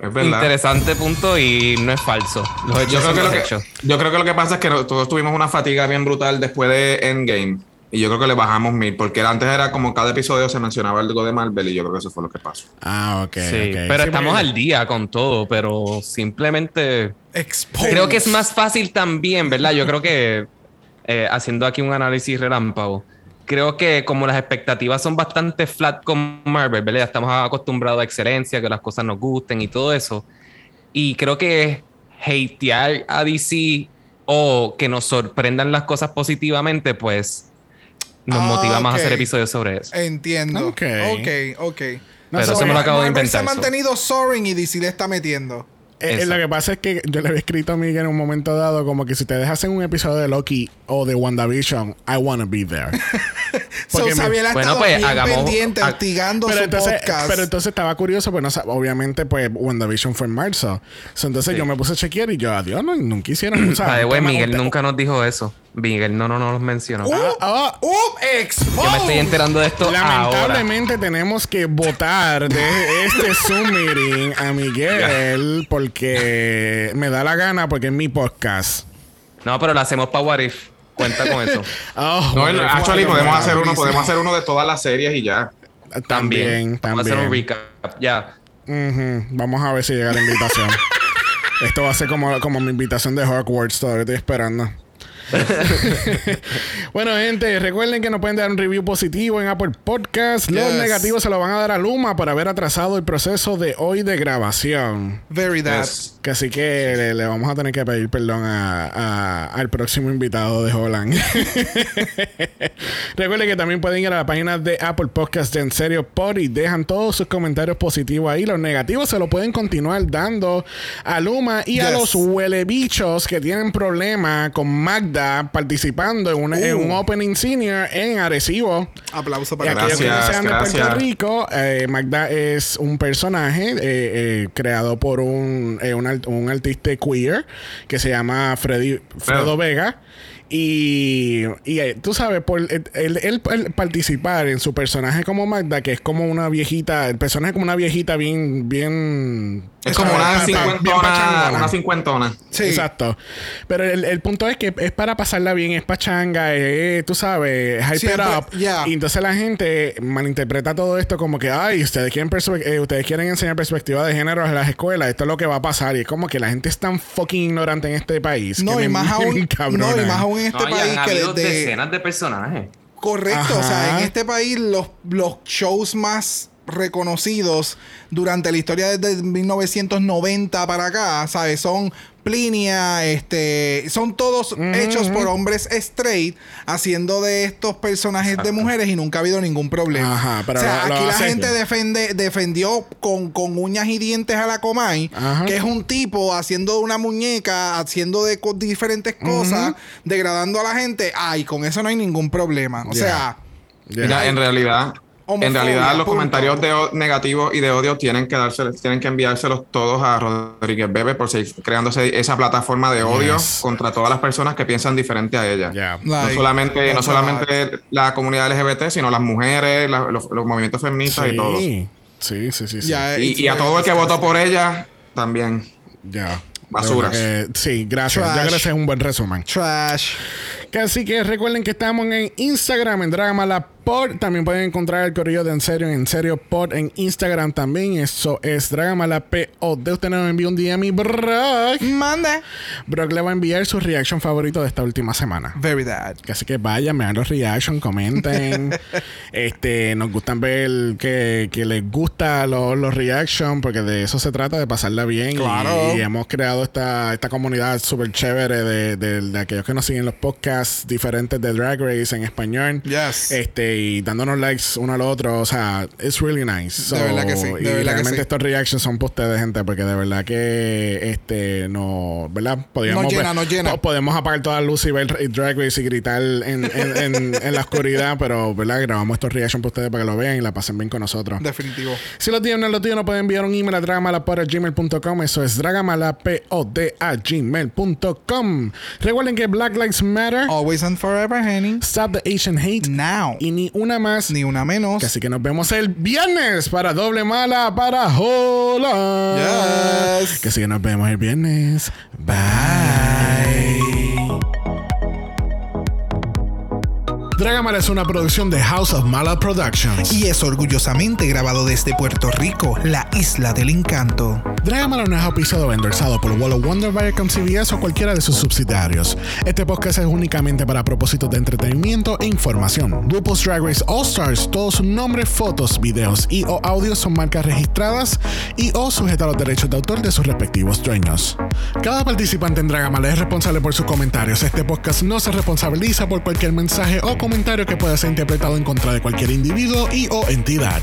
Es verdad. Interesante punto y no es falso. Los hechos Yo creo, que lo que, hechos. yo creo que lo que pasa es que todos tuvimos una fatiga bien brutal después de Endgame. Y yo creo que le bajamos mil, porque antes era como cada episodio se mencionaba algo de Marvel y yo creo que eso fue lo que pasó. Ah, ok. Sí, pero Sí, estamos al día con todo, pero simplemente exposed. creo que es más fácil también, ¿verdad? Yo creo que (laughs) eh, haciendo aquí un análisis relámpago, creo que como las expectativas son bastante flat con Marvel, ¿verdad? Ya Estamos acostumbrados a excelencia, que las cosas nos gusten y todo eso. Y creo que hatear a DC o que nos sorprendan las cosas positivamente, pues nos Ah, motiva más ok. a hacer episodios sobre eso. Entiendo. Ok. Ok, ok. No, Pero eso me lo acabo de Marvel se ha inventar. mantenido soaring y DC le está metiendo. Eh, eh, lo que pasa es que yo le había escrito a Miguel en un momento dado como que si te dejas en un episodio de Loki o de WandaVision, I wanna be there. (laughs) So, Porque me- Xavier ha Bueno, pues, bien hagamos- pendiente, ha- hostigando pero su entonces, podcast. pero entonces estaba curioso, pues no obviamente pues WandaVision fue en marzo. So, entonces yo me puse a chequear y yo, adiós, no, nunca hicieron. (clears throat) Miguel nunca nos dijo eso. Miguel no, no, no nos mencionó. ¡Uh! Ah, ¡Uh! Yo me estoy enterando de esto ahora. Lamentablemente tenemos que votar de este (laughs) Zoom meeting a Miguel porque me da la gana porque es mi podcast. No, pero lo hacemos para What If. Cuenta con eso. (laughs) Oh, No, actually bueno, podemos hacer uno, podemos hacer uno de todas las series y ya. También, Vamos a hacer un también. recap. Ya. Vamos a ver si llega la invitación. (laughs) Esto va a ser como, como mi invitación de Hogwarts. Todavía estoy esperando. (laughs) bueno, gente, recuerden que nos pueden dar un review positivo en Apple Podcast. Los Yes. negativos se lo van a dar a Luma por haber atrasado el proceso de hoy de grabación. Very that. Yes. Que así que le, le vamos a tener que pedir perdón a- a- al próximo invitado de Holland. (laughs) Recuerden que también pueden ir a la página de Apple Podcast de En Serio Pod y dejan todos sus comentarios positivos ahí. Los negativos se lo pueden continuar dando a Luma y a los huelebichos que tienen problema con Mac Participando en, un- en un Opening Senior en Arecibo. Aplauso para aquellos que no Gracias, sean de Puerto gracias. Rico, eh, Magda es un personaje eh, eh, creado por un, eh, un, art- un artista queer que se llama Freddy, Fredo Fredo. Vega. Y, y, eh, tú sabes, por el, el- participar en su personaje como Magda, que es como una viejita, el personaje es como una viejita bien, bien. Es como una cincuentona. Una cincuentona. Sí. Exacto. Pero el, el punto es que es para pasarla bien, es pachanga, es, tú sabes, hype it up. ya. Y entonces la gente malinterpreta todo esto como que, ay, ustedes quieren, eh, ustedes quieren enseñar perspectiva de género en las escuelas, esto es lo que va a pasar. Y es como que la gente es tan fucking ignorante en este país. No, que y me- más me aún, encabrona. no, y más aún en este No, país que desde... decenas de personajes. Correcto, o sea, en este país los, los shows más reconocidos durante la historia desde 1990 para acá, ¿sabes? Son Plinia, este, son todos hechos por hombres straight haciendo de estos personajes de mujeres y nunca ha habido ningún problema. Ajá, pero o sea, lo- lo aquí la gente defende, defendió con, con uñas y dientes a la Comay, Ajá. que es un tipo haciendo una muñeca, haciendo de co- diferentes cosas, degradando a la gente. Ay, con eso no hay ningún problema. O sea, Ya. Mira, en realidad, Homofobia, en realidad los punto. comentarios de negativos y de odio tienen que darse, tienen que enviárselos todos a Rodríguez Bebe por seguir creándose esa plataforma de odio Yes. contra todas las personas que piensan diferente a ella. Ya. No solamente, no solamente la comunidad LGBT, sino las mujeres, la- los, los movimientos feministas y todos. Sí. Sí, sí, sí. ya, Y, a todo el que votó por ella, también. Ya. Basuras. Sí, gracias. Trash. Ese es un buen resumen. Trash. Así que recuerden que estamos en Instagram, en Pod. También pueden encontrar el correo de En Serio, en Serio Pod en Instagram también. Eso es Dragamala POD. Usted nos envía un día a mi Brock. Manda. Brock le va a enviar su reaction favorito de esta última semana. Very bad. Que Así que vayan, vean los reactions, comenten. (laughs) este, nos gustan ver que, que les gusta los, los reactions, porque de eso se trata, de pasarla bien. Y- Claro. Y, hemos creado esta, esta comunidad súper chévere de, de- de aquellos que nos siguen los podcasts diferentes de Drag Race en español. Yes. Este, y dándonos likes uno al otro. O sea, it's really nice. De verdad que sí, de y verdad que realmente sí. estos reactions son para ustedes, gente, porque de verdad que este no, ¿verdad? Podríamos Nos llena, ver- nos llena. po- podemos apagar toda la luz y ver y Drag Race y gritar en, en- en- (laughs) en la oscuridad, pero ¿verdad? Grabamos estos reactions para ustedes para que lo vean y la pasen bien con nosotros. Definitivo. Si lo tienen, no lo tienen, nos pueden enviar un email a dragamalapod.gmail.com. Eso es dragamalapod.gmail.com. Recuerden que Black Lives Matter, Always and forever, honey. Stop the Asian Hate Now. y ni una más. Ni una menos. Así que nos vemos el viernes para Doble Mala para Hola. Yes. Que sí que nos vemos el viernes. Bye. Dragamala es una producción de House of Mala Productions. Y es orgullosamente grabado desde Puerto Rico, la isla del encanto. Dragamala no es auspiciado o endorsado por Wall of Wonder, Viacom CBS o cualquiera de sus subsidiarios. Este podcast es únicamente para propósitos de entretenimiento e información. RuPaul's Drag Race All Stars, todos sus nombres, fotos, videos y o audios son marcas registradas y o sujetas a los derechos de autor de sus respectivos dueños. Cada participante en Dragamala es responsable por sus comentarios. Este podcast no se responsabiliza por cualquier mensaje o comentario que pueda ser interpretado en contra de cualquier individuo y o entidad.